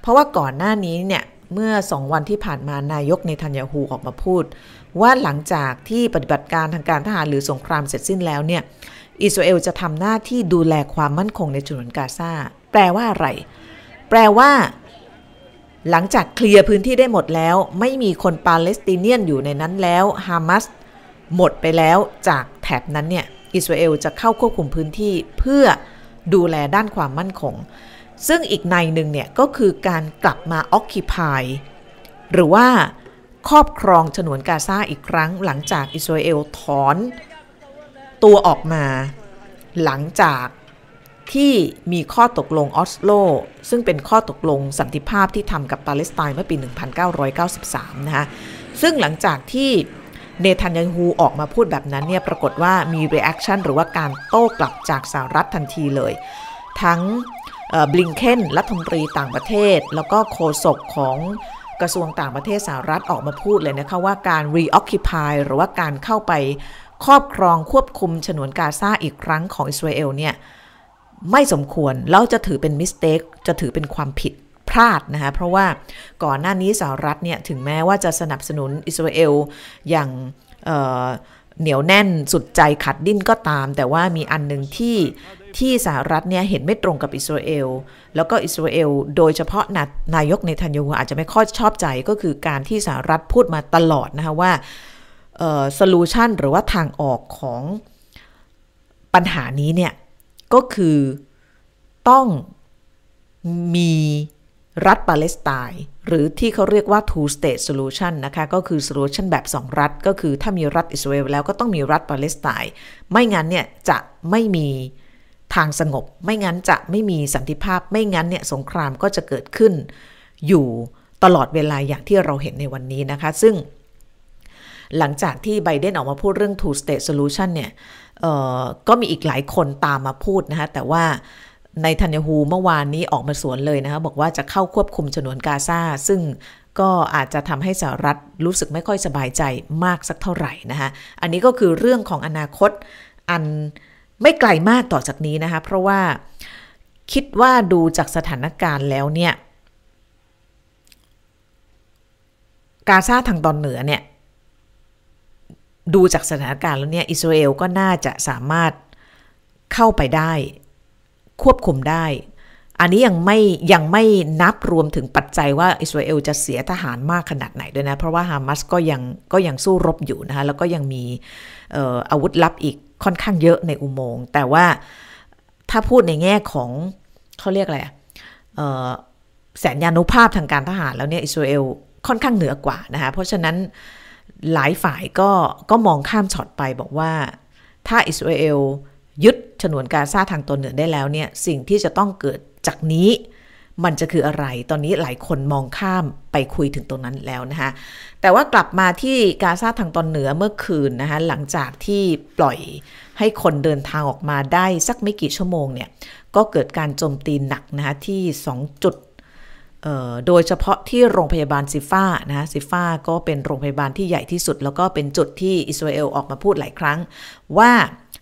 เพราะว่าก่อนหน้านี้เนี่ยเมื่อสองวันที่ผ่านมานายกในทันยาฮูออกมาพูด ว่าหลังจากที่ปฏิบัติการทางการทหารหรือสงครามเสร็จสิ้นแล้วเนี่ย อิสราเอลจะทำหน้าที่ดูแลความมั่นคงในจุนกาซาแปลว่าอะไร แปลว่า หลังจากเคลียร์พื้นที่ได้หมดแล้ว ไม่มีคนปาเลสไตเนียนอยู่ในนั้นแล้วฮามาสหมดไปแล้วจากแถบนั้นเนี่ยอิสราเอลจะเข้าควบคุมพื้นที่เพื่อดูแลด้านความมั่นคง ซึ่งอีกในหนึ่งเนี่ยก็คือการกลับมาอ c คิพายหรือว่าครอบครองฉนวนกาซาอีกครั้งหลังจากอิสราเอลถอน ตัวออกมา หลังจากที่มีข้อตกลงออสโล ซึ่งเป็นข้อตกลงสันติภาพที่ทำกับปาเลสไตน์เมื่อปี 1993 นะคะซึ่งหลังจากที่เนทันยาฮูออกมาพูดแบบนั้นเนี่ยปรากฏว่ามี reaction หรือว่าการโต้กลับจากสหรัฐทันทีเลย ทั้งบลิงเคนรัฐมนตรีต่างประเทศ แล้วก็โฆษกของกระทรวงต่างประเทศสหรัฐออกมาพูดเลยนะคะว่าการ reoccupy หรือว่าการเข้าไป ครอบครองควบคุมฉนวนกาซาอีกครั้งของอิสราเอลเนี่ยไม่สมควรแล้วจะถือเป็น mistake จะถือเป็นความผิดพลาดนะคะเพราะว่าก่อนหน้านี้สหรัฐเนี่ยถึงแม้ว่าจะสนับสนุนอิสราเอลอย่างเหนียวแน่นสุดใจขัดดิ้นก็ตาม แต่ว่ามีอันหนึ่งที่ที่สหรัฐเนี่ยเห็นไม่ตรงกับอิสราเอลแล้วก็อิสราเอลโดยเฉพาะนายกเนทันยาฮูอาจจะไม่ค่อยชอบใจก็คือการที่สหรัฐพูดมาตลอดนะคะว่า solution หรือว่าทางออกของปัญหานี้เนี่ย ก็คือต้องมีรัฐปาเลสไตน์หรือที่เขาเรียกว่า two state solution นะคะ ก็คือ solution แบบ 2 รัฐ ก็คือถ้ามีรัฐอิสราเอลแล้วก็ต้องมีรัฐปาเลสไตน์ไม่งั้นเนี่ยจะไม่มีทางสงบ ไม่งั้นจะไม่มีสันติภาพ ไม่งั้นเนี่ยสงครามก็จะเกิดขึ้นอยู่ตลอดเวลาอย่างที่เราเห็นในวันนี้นะคะ ซึ่ง หลังจากที่ไบเดนออกมาพูดเรื่อง two state solution เนี่ยก็มีอีกหลายคนตามมาพูดนะคะแต่ว่าในทันยฮูเมื่อวานนี้ออกมาสวนเลยนะคะบอกว่าจะเข้าควบคุมฉนวนกาซาซึ่งก็อาจจะทำให้สหรัฐรู้สึกไม่ค่อยสบายใจมากสักเท่าไหร่นะคะอันนี้ก็คือเรื่องของอนาคตอันไม่ไกลมากต่อจากนี้นะคะเพราะว่าคิดว่าดูจากสถานการณ์แล้วเนี่ย กาซาทางตอนเหนือเนี่ย ดูจากสถานการณ์แล้วเนี่ยอิสราเอลก็น่าจะสามารถเข้าไปได้ ควบคุมได้ อันนี้ยังไม่ยังไม่นับรวมถึงปัจจัยว่าอิสราเอลจะเสียทหารมากขนาดไหนด้วยนะ เพราะว่าฮามาสก็ยังก็ยังสู้รบอยู่นะคะแล้วก็ยังมีอาวุธลับอีกค่อนข้างเยอะในอุโมงค์แต่ว่าถ้าพูดในแง่ของเขาเรียกอะไรแสนยานุภาพทางการทหารแล้วเนี่ยอิสราเอลค่อนข้างเหนือกว่านะคะเพราะฉะนั้น หลายฝ่ายก็ก็มองข้ามช็อตไปบอกว่า ถ้าอิสราเอลยึดฉนวนกาซาทางตอนเหนือได้แล้วเนี่ยสิ่งที่จะต้องเกิดจากนี้มันจะคืออะไร ตอนนี้หลายคนมองข้ามไปคุยถึงตรงนั้นแล้วนะคะแต่ว่ากลับมาที่กาซาทางตอนเหนือเมื่อคืนนะคะหลังจากที่ปล่อยให้คนเดินทางออกมาได้สักไม่กี่ชั่วโมงเนี่ย ก็เกิดการโจมตีหนักนะคะที่ 2 จุด โดยเฉพาะที่โรงพยาบาลซิฟ้านะซิฟ้าก็เป็นโรงพยาบาลที่ใหญ่ที่สุด แล้วก็เป็นจุดที่อิสราเอลออกมาพูดหลายครั้ง ว่า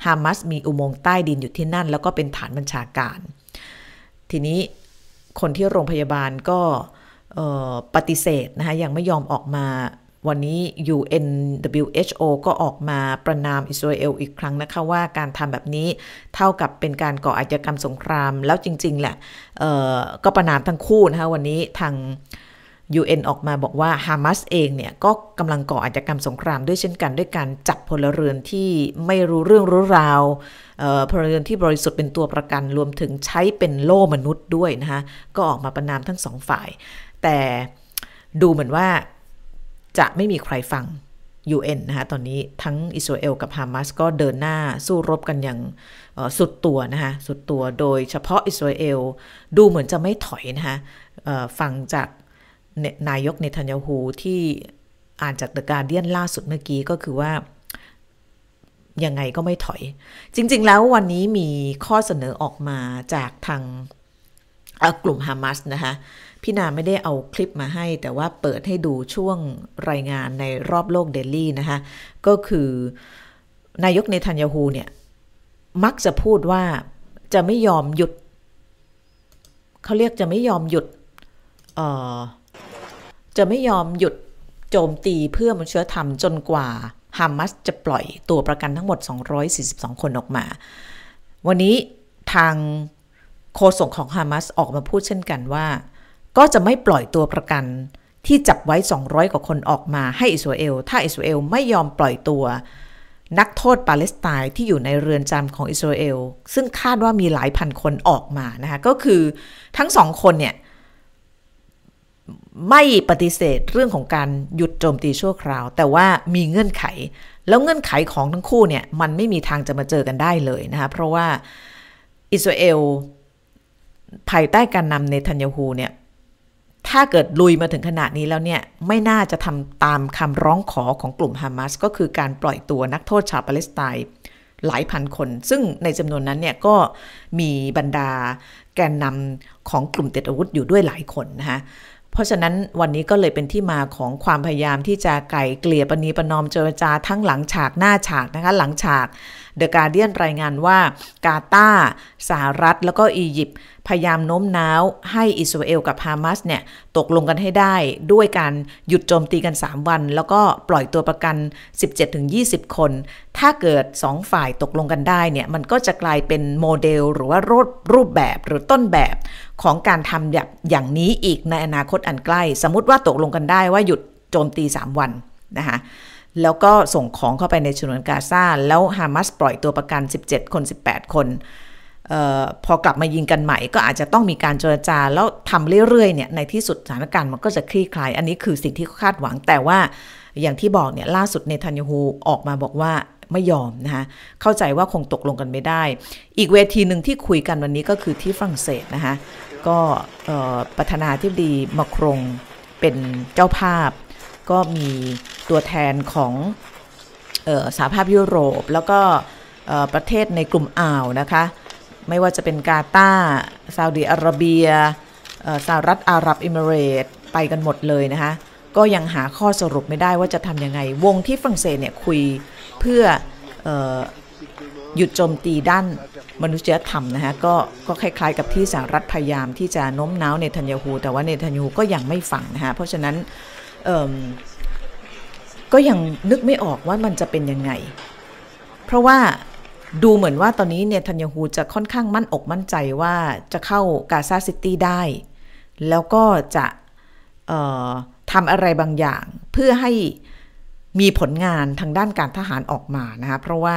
ฮามาสมีอุโมงค์ใต้ดินอยู่ที่นั่น แล้วก็เป็นฐานบัญชาการ ทีนี้คนที่โรงพยาบาลก็ปฏิเสธนะคะยังไม่ยอมออกมา วันนี้ UNWHO ก็ออกมาประนามอิสราเอลอีกครั้งนะคะว่าการทำแบบนี้เท่ากับเป็นการก่ออาชญากรรมสงคราม แล้วจริง ๆ แหละก็ประนามทั้งคู่นะคะวันนี้ทาง UN ออกมาบอกว่าฮามาสเองเนี่ย ก็กำลังก่ออาชญากรรมสงครามด้วยเช่นกันด้วยการจับพลเรือนที่ไม่รู้เรื่องรู้ราวพลเรือนที่บริสุทธิ์เป็นตัวประกันรวมถึงใช้เป็นโล่มนุษย์ด้วยนะคะก็ออกมาประนามทั้งสองฝ่าย แต่ดูเหมือนว่า จะไม่มีใครฟัง UN นะคะตอนนี้ทั้งอิสราเอลกับฮามาสก็เดินหน้าสู้รบกันอย่างสุดตัวนะคะสุดตัวโดยเฉพาะอิสราเอลดูเหมือนจะไม่ถอยนะคะฟังจากนายกเนทันยาฮูที่อ่านจากเดอะการเดียนล่าสุดเมื่อกี้ก็คือว่ายังไงก็ไม่ถอย จริง ๆ แล้ววันนี้มีข้อเสนอออกมาจากทางกลุ่มฮามาสนะคะ พี่นาไม่ได้เอาคลิปมาให้ แต่ว่าเปิดให้ดูช่วงรายงานในรอบโลกเดลี่นะคะก็คือนายกเนทันยาฮูเนี่ยมักจะพูดว่าจะไม่ยอมหยุด เขาเรียกจะไม่ยอมหยุดเอ่อจะไม่ยอมหยุดโจมตีเพื่อมนุษยธรรมจนกว่าฮามัสจะปล่อยตัวประกันทั้งหมด 242 คนออกมา วันนี้ทางโฆษกของฮามัสออกมาพูดเช่นกันว่า ก็จะไม่ปล่อยตัวประกัน ที่จับไว้ 200 กว่าคนออกมาให้อิสราเอล ถ้าอิสราเอลไม่ยอมปล่อยตัว นักโทษปาเลสไตน์ที่อยู่ในเรือนจำของอิสราเอล ซึ่งคาดว่ามีหลายพันคนออกมานะคะก็คือทั้งสองคนเนี่ยไม่ปฏิเสธเรื่องของการหยุดโจมตีชั่วคราว แต่ว่ามีเงื่อนไข แล้วเงื่อนไขของทั้งคู่เนี่ยมันไม่มีทางจะมาเจอกันได้เลยนะคะเพราะว่าอิสราเอลภายใต้การนำเนทันยาฮูเนี่ย ถ้าเกิดลุยมาถึงขนาดนี้แล้วเนี่ย ไม่น่าจะทำตามคำร้องขอของกลุ่มฮามาสก็คือการปล่อยตัวนักโทษชาวปาเลสไตน์หลายพันคน ซึ่งในจำนวนนั้นเนี่ยก็มีบรรดาแกนนำของกลุ่มติดอาวุธอยู่ด้วยหลายคนนะคะเพราะฉะนั้นวันนี้ก็เลยเป็นที่มาของความพยายามที่จะไก่เกลี่ยปณีประนอมเจรจาทั้งหลังฉากหน้าฉากนะคะหลังฉาก เดอะการเดียนรายงานว่ากาตาร์สหรัฐแล้วก็อียิปต์พยายามโน้มน้าวให้อิสราเอลกับฮามาสเนี่ย ตกลงกันให้ได้ด้วยการหยุดโจมตีกัน 3 วัน แล้วก็ปล่อยตัวประกัน 17-20 คน ถ้าเกิด 2 ฝ่ายตกลงกันได้เนี่ย มันก็จะกลายเป็นโมเดลหรือว่ารูรูปแบบหรือต้นแบบของการทำแบบอย่างนี้อีกในอนาคตอันใกล้ สมมติว่าตกลงกันได้ว่าหยุดโจมตี 3 วันนะคะ แล้วก็ส่งของเข้าไปในฉนวนกาซาแล้วฮามาสปล่อยตัวประกัน 17 คน 18 คนออพอกลับมายิงกันใหม่ ก็อาจจะต้องมีการเจรจาแล้วทำเรื่อยๆเนี่ยในที่สุดสถานการณ์มันก็จะคลี่คลาย อันนี้คือสิ่งที่คาดหวังแต่ว่าอย่างที่บอกเนี่ยล่าสุดเนทันยาฮูออกมาบอกว่าไม่ยอมนะคะเข้าใจว่าคงตกลงกันไม่ได้ อีกเวทีหนึ่งที่คุยกันวันนี้ก็คือที่ฝรั่งเศสนะคะก็ประธานาธิบดีมาครงเป็นเจ้าภาพ ก็มี ตัวแทนของสหภาพยุโรป แล้วก็ประเทศในกลุ่มอ่าวนะคะ ไม่ว่าจะเป็นกาตาร์ซาอุดีอาระเบียสหรัฐอาหรับอิมิเรตไปกันหมดเลยนะคะ ก็ยังหาข้อสรุปไม่ได้ว่าจะทำยังไง วงที่ฝรั่งเศสเนี่ยคุยเพื่ออหยุดโจมตีด้านมนุษยธรรมนะคะก็ก็คล้ายๆกับที่สหรัฐพยายามที่จะโน้มน้าวเนทันยาฮูแต่ว่าเนทันยาฮูก็ยังไม่ฟังนะคะเพราะฉะนั้น ก็ยังนึกไม่ออกว่ามันจะเป็นยังไง เพราะว่าดูเหมือนว่าตอนนี้เนทันยาฮูจะค่อนข้างมั่นอกมั่นใจว่าจะเข้ากาซาซิตี้ได้ แล้วก็จะทำอะไรบางอย่างเพื่อให้มีผลงานทางด้านการทหารออกมานะคะเพราะว่า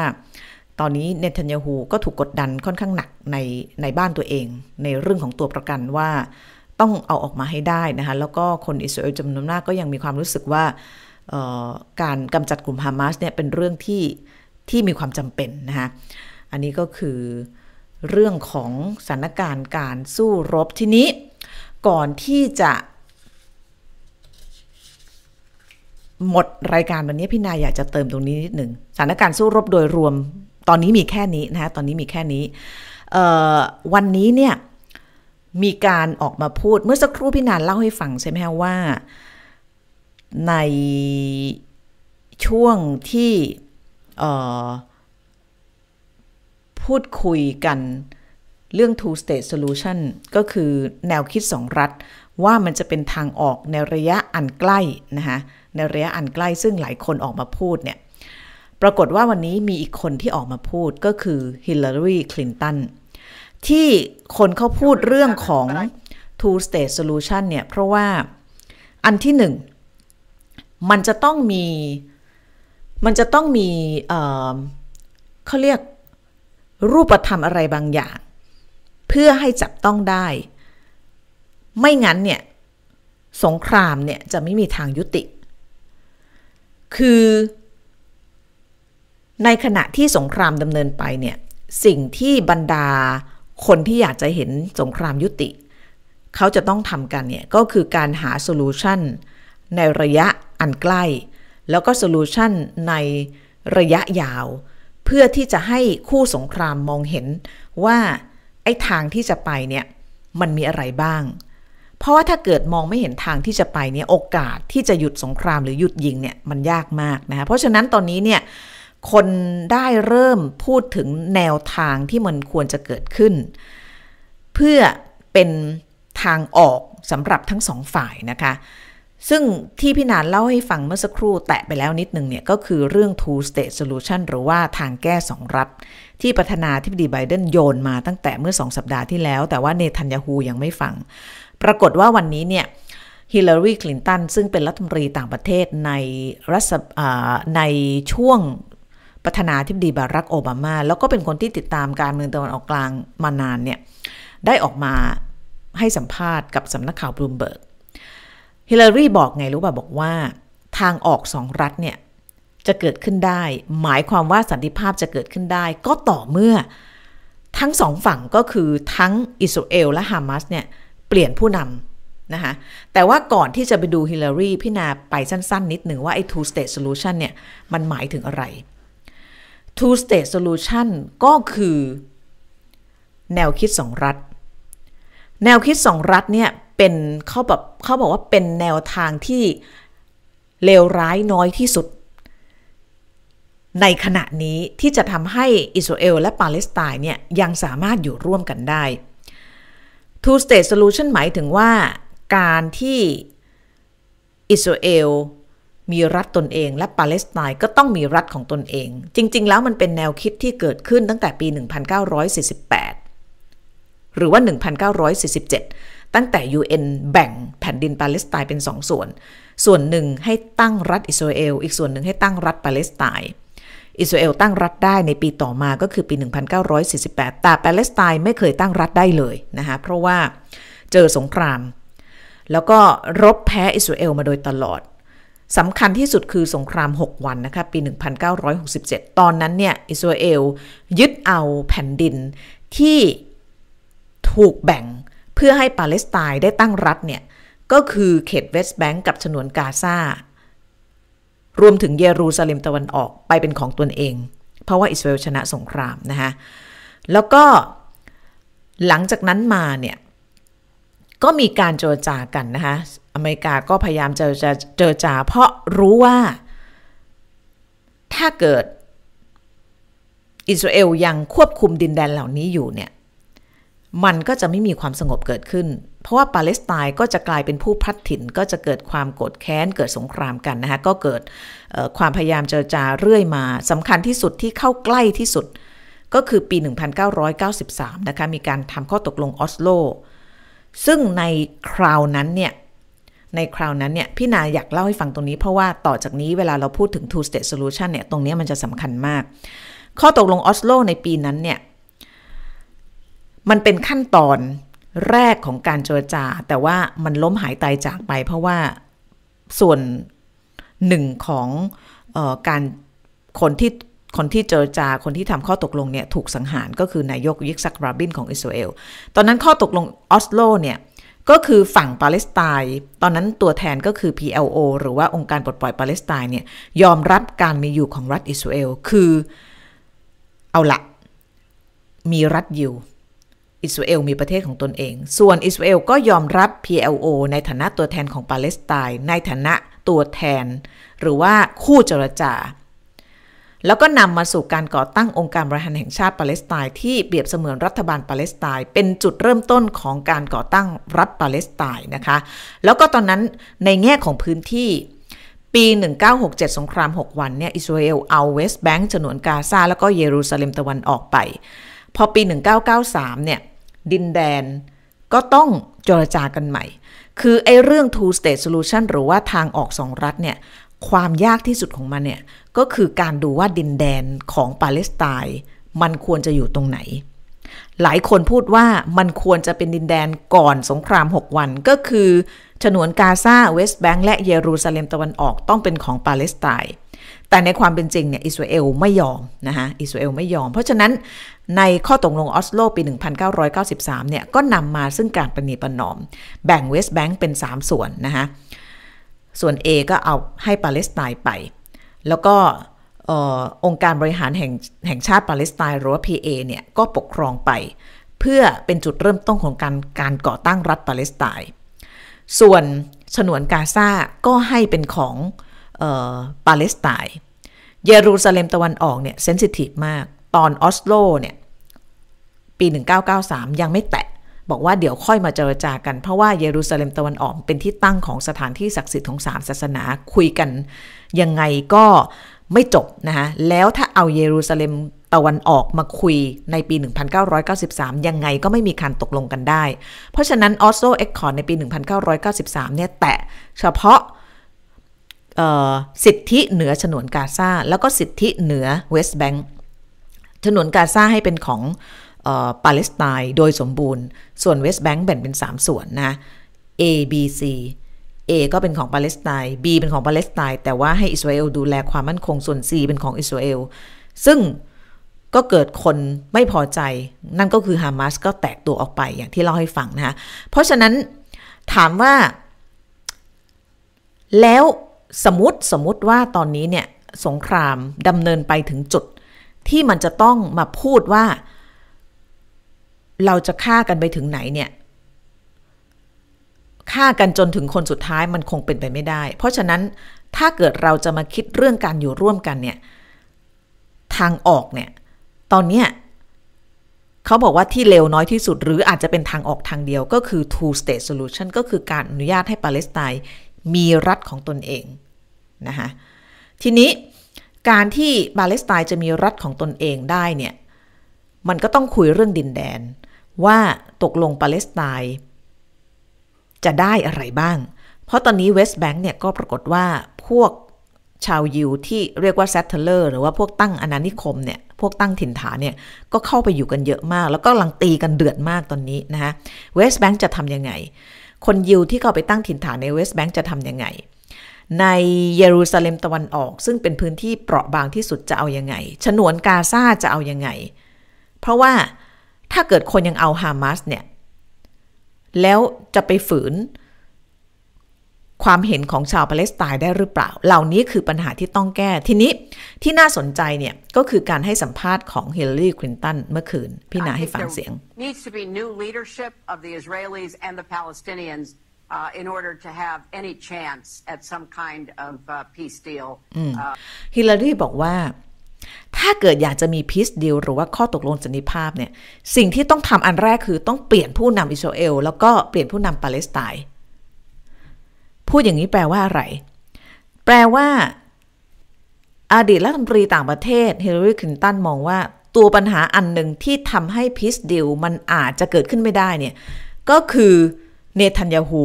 ตอนนี้เนทันยาฮูก็ถูกกดดันค่อนข้างหนักในในบ้านตัวเอง ในเรื่องของตัวประกันว่าต้องเอาออกมาให้ได้นะคะแล้วก็คนอิสราเอลจำนวนมากก็ยังมีความรู้สึกว่า การกำจัดกลุ่มฮามาสเนี่ยเป็นเรื่องที่ที่มีความจำเป็นนะคะอันนี้ก็คือเรื่องของสถานการณ์การสู้รบทีนี้ ก่อนที่จะหมดรายการวันนี้พี่นายอยากจะเติมตรงนี้นิดหนึ่งสถานการณ์สู้รบโดยรวมตอนนี้มีแค่นี้นะคะตอนนี้มีแค่นี้วันนี้เนี่ยมีการออกมาพูดเมื่อสักครู่พี่นานเล่าให้ฟังใช่ไหมคะว่า ในช่วงที่พูดคุยกันเรื่อง two state solution ก็คือแนวคิดสองรัฐ ว่ามันจะเป็นทางออกในระยะอันใกล้นะคะในระยะอันใกล้ซึ่งหลายคนออกมาพูดเนี่ย ปรากฏว่าวันนี้มีอีกคนที่ออกมาพูดก็คือฮิลลารีคลินตันที่คนเขาพูดเรื่องของ two state solution เนี่ย เพราะว่าอันที่หนึ่ง มันจะต้องมี มันจะต้องมีเขาเรียกรูปธรรมอะไรบางอย่าง เพื่อให้จับต้องได้ ไม่งั้นเนี่ยสงครามเนี่ยจะไม่มีทางยุติ คือ ในขณะที่สงครามดำเนินไปเนี่ยสิ่งที่บรรดาคนที่อยากจะเห็นสงครามยุติ เขาจะต้องทำกันเนี่ยก็คือการหา solution ในระยะ อันใกล้ แล้วก็ solution ในระยะยาว เพื่อที่จะให้คู่สงครามมองเห็นว่า ไอ้ทางที่จะไปเนี่ย มันมีอะไรบ้าง เพราะว่าถ้าเกิดมองไม่เห็นทางที่จะไปเนี่ยโอกาสที่จะหยุดสงครามหรือหยุดยิงเนี่ยมันยากมากนะคะเพราะฉะนั้นตอนนี้เนี่ยคนได้เริ่มพูดถึงแนวทางที่มันควรจะเกิดขึ้น เพื่อเป็นทางออกสำหรับทั้งสองฝ่ายนะคะ ซึ่งที่พี่นานเล่าให้ฟังเมื่อสักครู่แตะไปแล้วนิดนึงเนี่ยก็คือเรื่อง two state solution หรือว่าทางแก้สองรัฐ ที่ประธานาธิบดีไบเดนโยนมาตั้งแต่เมื่อสองสัปดาห์ที่แล้ว แต่ว่าเนทันยาฮูยังไม่ฟัง ปรากฏว่าวันนี้เนี่ยฮิลลารีคลินตันซึ่งเป็นรัฐมนตรีต่างประเทศในรัฐในช่วงประธานาธิบดีบารักโอบามา แล้วก็เป็นคนที่ติดตามการเมืองตะวันออกกลางมานานเนี่ยได้ออกมาให้สัมภาษณ์กับสำนักข่าวบลูมเบิร์ก ฮิลลารีบอกไงรู้ป่ะบอกว่า ทางออกสองรัฐเนี่ยจะเกิดขึ้นได้ หมายความว่าสันติภาพจะเกิดขึ้นได้ ก็ต่อเมื่อ ทั้งสองฝั่งก็คือทั้งอิสราเอลและฮามาสเนี่ยเปลี่ยนผู้นำนะคะแต่ว่าก่อนที่จะไปดูฮิลลารีพี่นาไปสั้น ๆ นิดหนึ่งว่าไอ้ two state solution เนี่ยมันหมายถึงอะไร two state solution ก็คือ แนวคิดสองรัฐ แนวคิดสองรัฐเนี่ย เป็นเขาแบบเขาบอกว่าเป็นแนวทางที่เลวร้ายน้อยที่สุด ในขณะนี้ที่จะทำให้อิสราเอลและปาเลสไตน์เนี่ยยังสามารถอยู่ร่วมกันได้ two state solution หมายถึงว่าการที่อิสราเอลมีรัฐตนเองและปาเลสไตน์ก็ต้องมีรัฐของตนเอง จริง ๆ แล้วมันเป็นแนวคิดที่เกิดขึ้นตั้งแต่ปี 1948 หรือว่า 1947 ตั้งแต่ UN แบ่งแผ่นดินปาเลสไตน์เป็นสองส่วน ส่วนหนึ่งให้ตั้งรัฐอิสราเอล อีกส่วนหนึ่งให้ตั้งรัฐปาเลสไตน์อิสราเอลตั้งรัฐได้ในปีต่อมาก็คือปี 1948 แต่ปาเลสไตน์ไม่เคยตั้งรัฐได้เลยนะคะเพราะว่าเจอสงคราม แล้วก็รบแพ้อิสราเอลมาโดยตลอดสำคัญที่สุดคือสงคราม 6 วันนะคะปี 1967 ตอนนั้นเนี่ยอิสราเอลยึดเอาแผ่นดินที่ถูกแบ่ง พื่อให้ปาเลสไตน์ได้ตั้งรัฐเนี่ย ก็คือเขตเวสต์แบงก์กับฉนวนกาซารวมถึงเยรูซาเล็มตะวันออกไปเป็นของตนเอง เพราะว่าอิสราเอลชนะสงครามนะคะแล้วก็หลังจากนั้นมาเนี่ย ก็มีการเจรจากันนะคะอเมริกาก็พยายามจะจะเจรจา เพราะรู้ว่าถ้าเกิดอิสราเอลยังควบคุมดินแดนเหล่านี้อยู่เนี่ย มันก็จะไม่มีความสงบเกิดขึ้น เพราะว่าปาเลสไตน์ก็จะกลายเป็นผู้พัดถิ่น ก็จะเกิดความโกรธแค้น เกิดสงครามกันนะคะก็เกิดความพยายามเจรจาเรื่อยมาสำคัญที่สุดที่เข้าใกล้ที่สุด ก็คือปี 1993 นะคะมีการทำข้อตกลงออสโล ซึ่งในคราวนั้นเนี่ยในคราวนั้นเนี่ยพี่นาอยากเล่าให้ฟังตรงนี้ เพราะว่าต่อจากนี้เวลาเราพูดถึง two state solution เนี่ยตรงนี้มันจะสำคัญมาก ข้อตกลงออสโลในปีนั้นเนี่ย มันเป็นขั้นตอนแรกของการเจรจา แต่ว่ามันล้มหายตายจากไป เพราะว่าส่วนหนึ่งของออการคนที่คนที่เจรจาคนที่ทำข้อตกลงเนี่ยถูกสังหารก็คือนายกยิกซักราบินของอิสราเอล ตอนนั้นข้อตกลงออสโลเนี่ยก็คือฝั่งปาเลสไตน์ตอนนั้นตัวแทนก็คือ PLO หรือว่าองค์การปลดปล่อยปาเลสไตน์เนี่ยยอมรับการมีอยู่ของรัฐอิสราเอล คือเอาละมีรัฐอยู่ อิสราเอลมีประเทศของตนเอง ส่วนอิสราเอลก็ยอมรับ PLO ในฐานะตัวแทนของปาเลสไตน์ในฐานะตัวแทน หรือว่าคู่เจรจา แล้วก็นำมาสู่การก่อตั้งองค์การบริหารแห่งชาติปาเลสไตน์ที่เปรียบเสมือนรัฐบาลปาเลสไตน์เป็นจุดเริ่มต้นของการก่อตั้งรัฐปาเลสไตน์นะคะ แล้วก็ตอนนั้นในแง่ของพื้นที่ปี 1967 สงคราม 6 วันเนี่ย อิสราเอลเอาเวสต์แบงก์ฉนวนกาซาแล้วก็เยรูซาเล็มตะวันออกไป พอปี 1993 เนี่ย ดินแดน ก็ต้องเจรจากันใหม่ คือไอ้เรื่อง two state solution หรือว่าทางออกสองรัฐเนี่ย ความยากที่สุดของมันเนี่ย ก็คือการดูว่าดินแดนของปาเลสไตน์มันควรจะอยู่ตรงไหน หลายคนพูดว่ามันควรจะเป็นดินแดนก่อนสงคราม 6 วันก็คือฉนวนกาซาเวสต์แบงก์และเยรูซาเล็มตะวันออกต้องเป็นของปาเลสไตน์แต่ในความเป็นจริงเนี่ยอิสราเอลไม่ยอมนะคะอิสราเอลไม่ยอม เพราะฉะนั้น ในข้อตกลงออสโลปี 1993 เนี่ย ก็นำมาซึ่งการประนีประนอม แบ่งเวสต์แบงก์เป็น 3 ส่วนนะคะส่วน A ก็เอาให้ปาเลสไตน์ไป แล้วก็องค์การบริหารแห่งแห่งชาติปาเลสไตน์หรือว่า PA เนี่ยก็ปกครองไป เพื่อเป็นจุดเริ่มต้นของการการก่อตั้งรัฐปาเลสไตน์ส่วนฉนวนกาซาก็ให้เป็นของปาเลสไตน์เยรูซาเล็มตะวันออกเนี่ย sensitive มาก ตอนออสโลเนี่ย ปี 1993 ยังไม่แตะ บอกว่าเดี๋ยวค่อยมาเจรจากัน เพราะว่าเยรูซาเล็มตะวันออกเป็นที่ตั้งของสถานที่ศักดิ์สิทธิ์ของสามศาสนาคุยกัน ยังไงก็ไม่จบนะคะแล้วถ้าเอาเยรูซาเล็มตะวันออกมาคุยในปี 1993 ยังไงก็ไม่มีการตกลงกันได้ เพราะฉะนั้น Oslo Accord ในปี 1993 เนี่ยแตะเฉพาะสิทธิเหนือฉนวนกาซาแล้วก็สิทธิเหนือเวสต์แบงก์ฉนวนกาซาให้เป็นของ ปาเลสไตน์โดยสมบูรณ์ ส่วนเวสต์แบงก์แบ่งเป็น 3 ส่วนนะ A B C A ก็เป็นของปาเลสไตน์ B เป็นของปาเลสไตน์แต่ว่าให้อิสราเอลดูแลความมั่นคงส่วน C เป็นของอิสราเอลซึ่งก็เกิดคนไม่พอใจ นั่นก็คือฮามาสก็แตกตัวออกไปอย่างที่เล่าให้ฟังนะคะเพราะฉะนั้นถามว่า แล้วสมมติสมมติว่าตอนนี้เนี่ยสงครามดำเนินไปถึงจุดที่มันจะต้องมาพูดว่า เราจะฆ่ากันไปถึงไหนเนี่ยฆ่ากันจนถึงคนสุดท้ายมันคงเป็นไปไม่ได้ เพราะฉะนั้นถ้าเกิดเราจะมาคิดเรื่องการอยู่ร่วมกันเนี่ยทางออกเนี่ยตอนเนี้ยเขาบอกว่าที่เร็วน้อยที่สุด หรืออาจจะเป็นทางออกทางเดียวก็คือ two state solution ก็คือการอนุญาตให้ปาเลสไตน์มีรัฐของตนเองนะคะทีนี้การที่ปาเลสไตน์จะมีรัฐของตนเองได้เนี่ยมันก็ต้องคุยเรื่องดินแดน ว่าตกลงปาเลสไตน์จะได้อะไรบ้าง เพราะตอนนี้เวสต์แบงก์เนี่ยก็ปรากฏว่าพวกชาวยิวที่เรียกว่า settler หรือว่าพวกตั้งอาณานิคมเนี่ย พวกตั้งถิ่นฐานเนี่ย ก็เข้าไปอยู่กันเยอะมาก แล้วก็กำลังตีกันเดือดมากตอนนี้นะคะเวสต์แบงก์จะทำยังไง คนยิวที่เข้าไปตั้งถิ่นฐานในเวสต์แบงก์จะทำยังไง ในเยรูซาเล็มตะวันออก ซึ่งเป็นพื้นที่เปราะบางที่สุดจะเอายังไง ฉนวนกาซาจะเอายังไง เพราะว่า ถ้าเกิดคนยังเอาฮามาสเนี่ย แล้วจะไปฝืน ความเห็นของชาวปาเลสไตน์ได้หรือเปล่า เหล่านี้คือปัญหาที่ต้องแก้ ทีนี้ที่น่าสนใจเนี่ย ก็คือการให้สัมภาษณ์ของเฮเลอรี่คลินตันเมื่อคืน พี่นาให้ฟังเสียง needs to be new leadership of the Israelis and the Palestinians uh, in order to have any chance at some kind of uh, peace deal ฮิลลารีบอกว่า ถ้าเกิดอยากจะมี peace deal หรือว่าข้อตกลงสันติภาพเนี่ย สิ่งที่ต้องทำอันแรกคือต้องเปลี่ยนผู้นำอิสราเอลแล้วก็เปลี่ยนผู้นำปาเลสไตน์ พูดอย่างนี้แปลว่าอะไร แปลว่าอดีตรัฐมนตรีต่างประเทศฮิลลารีคลินตันมองว่าตัวปัญหาอันหนึ่งที่ทำให้ peace deal มันอาจจะเกิดขึ้นไม่ได้เนี่ย ก็คือเนทันยาฮู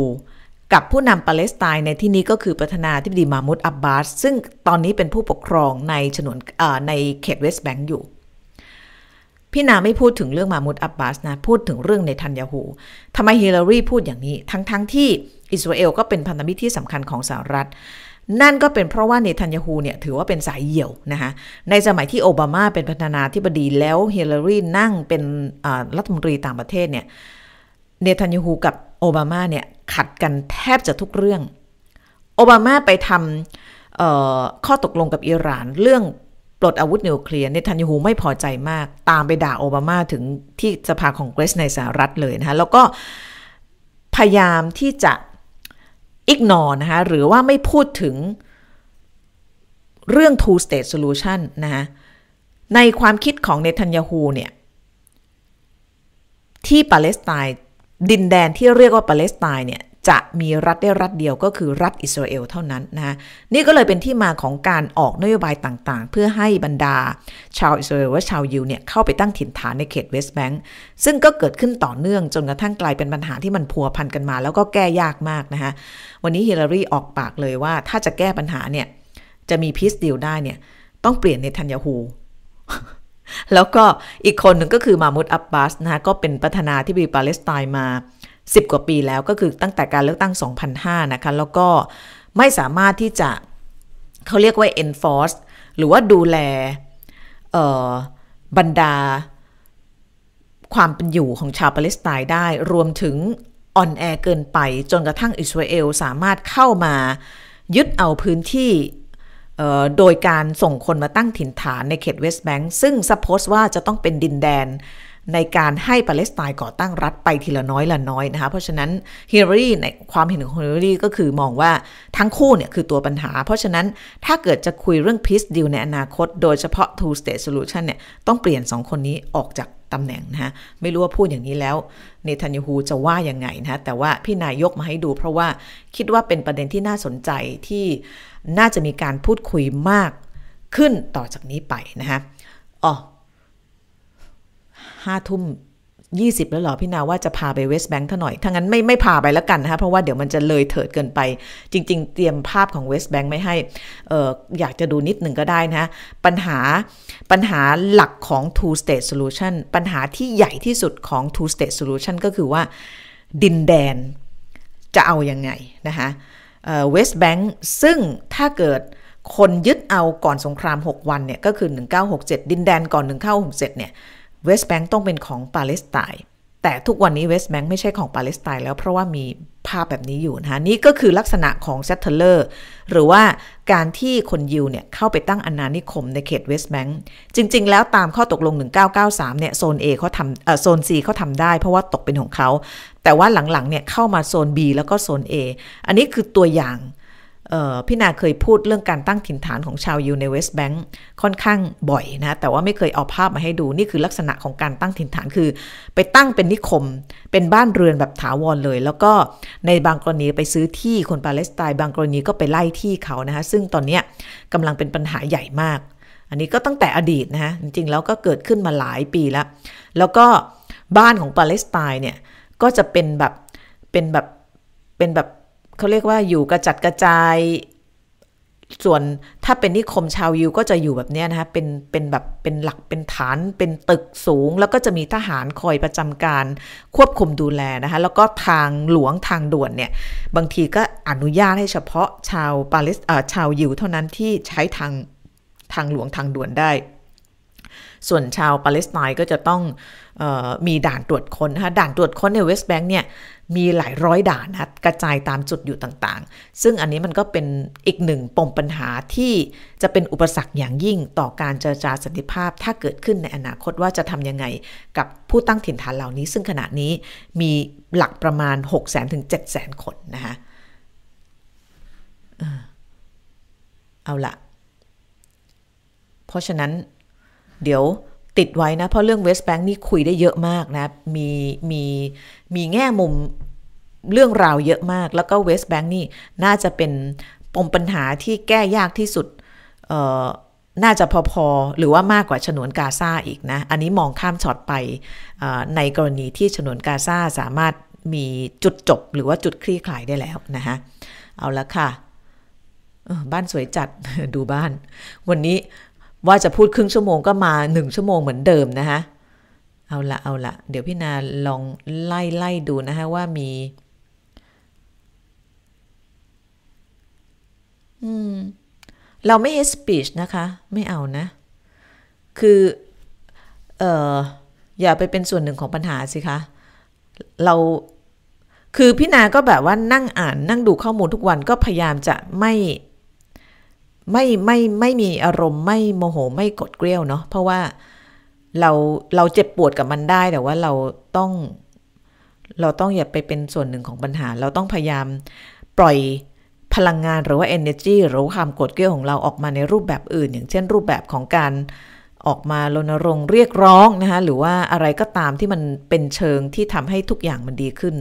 กับผู้นำปาเลสไตน์ในที่นี้ก็คือประธานาธิบดีมาห์มุดอับบาส ซึ่งตอนนี้เป็นผู้ปกครองในฉนวนในเขตเวสต์แบงก์อยู่ พี่นาไม่พูดถึงเรื่องมาห์มุดอับบาสนะ พูดถึงเรื่องเนทันยาฮูทำไมฮิลลารีพูดอย่างนี้ ทั้งๆที่อิสราเอลก็เป็นพันธมิตรที่สำคัญของสหรัฐ นั่นก็เป็นเพราะว่าเนทันยาฮูเนี่ยถือว่าเป็นสายเหี่ยวนะคะในสมัยที่โอบามาเป็นประธานาธิบดีแล้วฮิลลารีนั่งเป็นรัฐมนตรีต่างประเทศเนี่ยเนทันยาฮูกับ โอบามาเนี่ยขัดกันแทบจะทุกเรื่อง โอบามาไปทำข้อตกลงกับอิหร่าน เรื่องปลดอาวุธนิวเคลียร์เนทันยาฮูไม่พอใจมาก ตามไปด่าโอบามาถึงที่สภาของเกรสในสหรัฐเลยนะคะแล้วก็พยายามที่จะอิกนอนะคะหรือว่าไม่พูดถึงเรื่อง two state solution นะคะในความคิดของเนทันยาฮูเนี่ย ที่ปาเลสไตน์ ดินแดนที่เรียกว่าปาเลสไตน์เนี่ยจะมีรัฐได้รัฐเดียวก็คือรัฐอิสราเอลเท่านั้นนะนี่ก็เลยเป็นที่มาของการออกนโยบายต่างๆ เพื่อให้บรรดา ชาวอิสราเอลว่าชาวยิวเนี่ยเข้าไปตั้งถิ่นฐานในเขตเวสต์แบงก์ซึ่งก็เกิดขึ้นต่อเนื่องจนกระทั่งกลายเป็นปัญหาที่มันพัวพันกันมา แล้วก็แก้ยากมากนะคะวันนี้ฮิลลารีออกปากเลยว่าถ้าจะแก้ปัญหาเนี่ยจะมี peace deal ได้เนี่ยต้องเปลี่ยนเนทันยาฮู แล้วก็อีกคนหนึ่งก็คือมามุดอับบาสนะคะก็เป็นประธานาธิบดีปาเลสไตน์มา 10 กว่าปีแล้วก็คือตั้งแต่การเลือกตั้ง 2005 นะคะ แล้วก็ไม่สามารถที่จะเขาเรียกว่า enforce หรือว่าดูแลบรรดาความเป็นอยู่ของชาวปาเลสไตน์ได้ รวมถึงอ่อนแอเกินไปจนกระทั่งอิสราเอลสามารถเข้ามายึดเอาพื้นที่ โดยการส่งคนมาตั้งถิ่นฐานในเขตเวสต์แบงก์ซึ่ง suppose ว่าจะต้องเป็นดินแดนในการให้ปาเลสไตน์ก่อตั้งรัฐไปทีละน้อยละน้อยนะคะเพราะฉะนั้นฮิลลารีในความเห็นของฮิลลารีก็คือมองว่าทั้งคู่เนี่ยคือตัวปัญหา เพราะฉะนั้นถ้าเกิดจะคุยเรื่อง peace deal ในอนาคต โดยเฉพาะ two state solution เนี่ยต้องเปลี่ยนสองคนนี้ออกจากตำแหน่งนะฮะไม่รู้ว่าพูดอย่างนี้แล้วเนทันยาฮูจะว่ายังไงนะแต่ว่าพี่นายกมาให้ดู เพราะว่าคิดว่าเป็นประเด็นที่น่าสนใจที่ น่าจะมีการพูดคุยมากขึ้นต่อจากนี้ไปนะฮะอ๋อห้าทุ่มยี่สิบแล้วหรอพี่นาว่าจะพาไปเวสต์แบงค์ท่าหน่อย ถ้างั้นไม่ไม่พาไปแล้วกันนะคะเพราะว่าเดี๋ยวมันจะเลยเถิดเกินไป จริง ๆ เตรียมภาพของเวสต์แบงค์ไม่ให้อออยากจะดูนิดหนึ่งก็ได้นะปัญหาปัญหาหลักของ two state solution ปัญหาที่ใหญ่ที่สุดของ two state solution ก็คือว่าดินแดนจะเอาอยัางไงนะคะ เวสต์แบงค์ซึ่งถ้าเกิดคนยึดเอาก่อนสงคราม 6 วันเนี่ยก็คือ 1967 ดินแดนก่อน 1967 เนี่ยเวสต์แบงค์ต้องเป็นของปาเลสไตน์ แต่ทุกวันนี้เวสต์แบงค์ไม่ใช่ของปาเลสไตน์แล้วเพราะว่ามีภาพแบบนี้อยู่นะคะนี่ก็คือลักษณะของ settler หรือว่าการที่คนยิวเนี่ยเข้าไปตั้งอาณานิคมในเขตเวสต์แบงค์จริง ๆ แล้วตามข้อตกลง 1993 เนี่ยโซน A เขาทำเอ่อโซน C เขาทำได้เพราะว่าตกเป็นของเขา แต่ว่าหลังๆเนี่ยเข้ามาโซน B แล้วก็โซน A อันนี้คือตัวอย่าง พี่นาเคยพูดเรื่องการตั้งถิ่นฐานของชาวยูในเวสต์แบงค์ค่อนข้างบ่อยนะ แต่ว่าไม่เคยเอาภาพมาให้ดู นี่คือลักษณะของการตั้งถิ่นฐานคือ ไปตั้งเป็นนิคม เป็นบ้านเรือนแบบถาวรเลย แล้วก็ในบางกรณีไปซื้อที่คนปาเลสไตน์บางกรณีก็ไปไล่ที่เขานะคะซึ่งตอนนี้กำลังเป็นปัญหาใหญ่มาก อันนี้ก็ตั้งแต่อดีตนะฮะจริงๆแล้วก็เกิดขึ้นมาหลายปีแล้ว แล้วก็บ้านของปาเลสไตน์เนี่ยก็จะเป็นแบบเป็นแบบเป็นแบบ เขาเรียกว่าอยู่กระจัดกระจาย ส่วนถ้าเป็นนิคมชาวยิวก็จะอยู่แบบนี้นะคะเป็นเป็นแบบเป็นหลักเป็นฐานเป็นตึกสูง แล้วก็จะมีทหารคอยประจำการควบคุมดูแลนะคะแล้วก็ทางหลวงทางด่วนเนี่ยบางทีก็อนุญาตให้เฉพาะชาวปาเลสชาวยิวเท่านั้นที่ใช้ทางทางหลวงทางด่วนได้ส่วนชาวปาเลสไตน์ก็จะต้องออมีด่านตรวจคนนะคะด่านตรวจคนในเวสต์แบงค์เนี่ย มีหลายร้อยด่านนะกระจายตามจุดอยู่ต่างๆ ซึ่งอันนี้มันก็เป็นอีกหนึ่งปมปัญหาที่จะเป็นอุปสรรคอย่างยิ่งต่อการเจรจาสันติภาพ ถ้าเกิดขึ้นในอนาคตว่าจะทำยังไงกับผู้ตั้งถิ่นฐานเหล่านี้ ซึ่งขณะนี้มีหลักประมาณ 6 0 0 0 0ถึง7 0 0 0 0 คนนะคะเอาละเพราะฉะนั้นเดี๋ยว ติดไว้นะ เพราะเรื่องเวสต์แบงค์นี่คุยได้เยอะมากนะ มีมีมีแง่มุมเรื่องราวเยอะมาก แล้วก็เวสต์แบงค์นี่น่าจะเป็นปมปัญหาที่แก้ยากที่สุดเออน่าจะพอๆ หรือว่ามากกว่าฉนวนกาซาอีกนะ อันนี้มองข้ามช็อตไปในกรณีที่ฉนวนกาซาสามารถมีจุดจบหรือว่าจุดคลี่คลายได้แล้วนะคะเอาละค่ะ บ้านสวยจัดดูบ้าน วันนี้ ว่าจะพูดครึ่งชั่วโมงก็มาหนึ่งชั่วโมงเหมือนเดิมนะคะเอาละเอาละเดี๋ยวพี่นาลองไล่ไล่ดูนะคะว่ามีอืมเราไม่ hate speech นะคะ ไม่เอานะ คือเอออย่าไปเป็นส่วนหนึ่งของปัญหาสิคะ เราคือพี่นาก็แบบว่านั่งอ่านนั่งดูข้อมูลทุกวันก็พยายามจะไม่ ไม่ไม่ไม่มีอารมณ์ไม่โมโหไม่กดเกลี้ยวเนาะเพราะว่าเราเราเจ็บปวดกับมันได้แต่ว่าเราต้อง เราต้องอย่าไปเป็นส่วนหนึ่งของปัญหา เราต้องพยายามปล่อยพลังงานหรือว่า energy หรือความกดเกลี้ยวของเราออกมาในรูปแบบอื่น อย่างเช่น รูปแบบของการออกมารณรงค์เรียกร้องนะคะหรือว่าอะไรก็ตามที่มันเป็นเชิงที่ทำให้ทุกอย่างมันดีขึ้น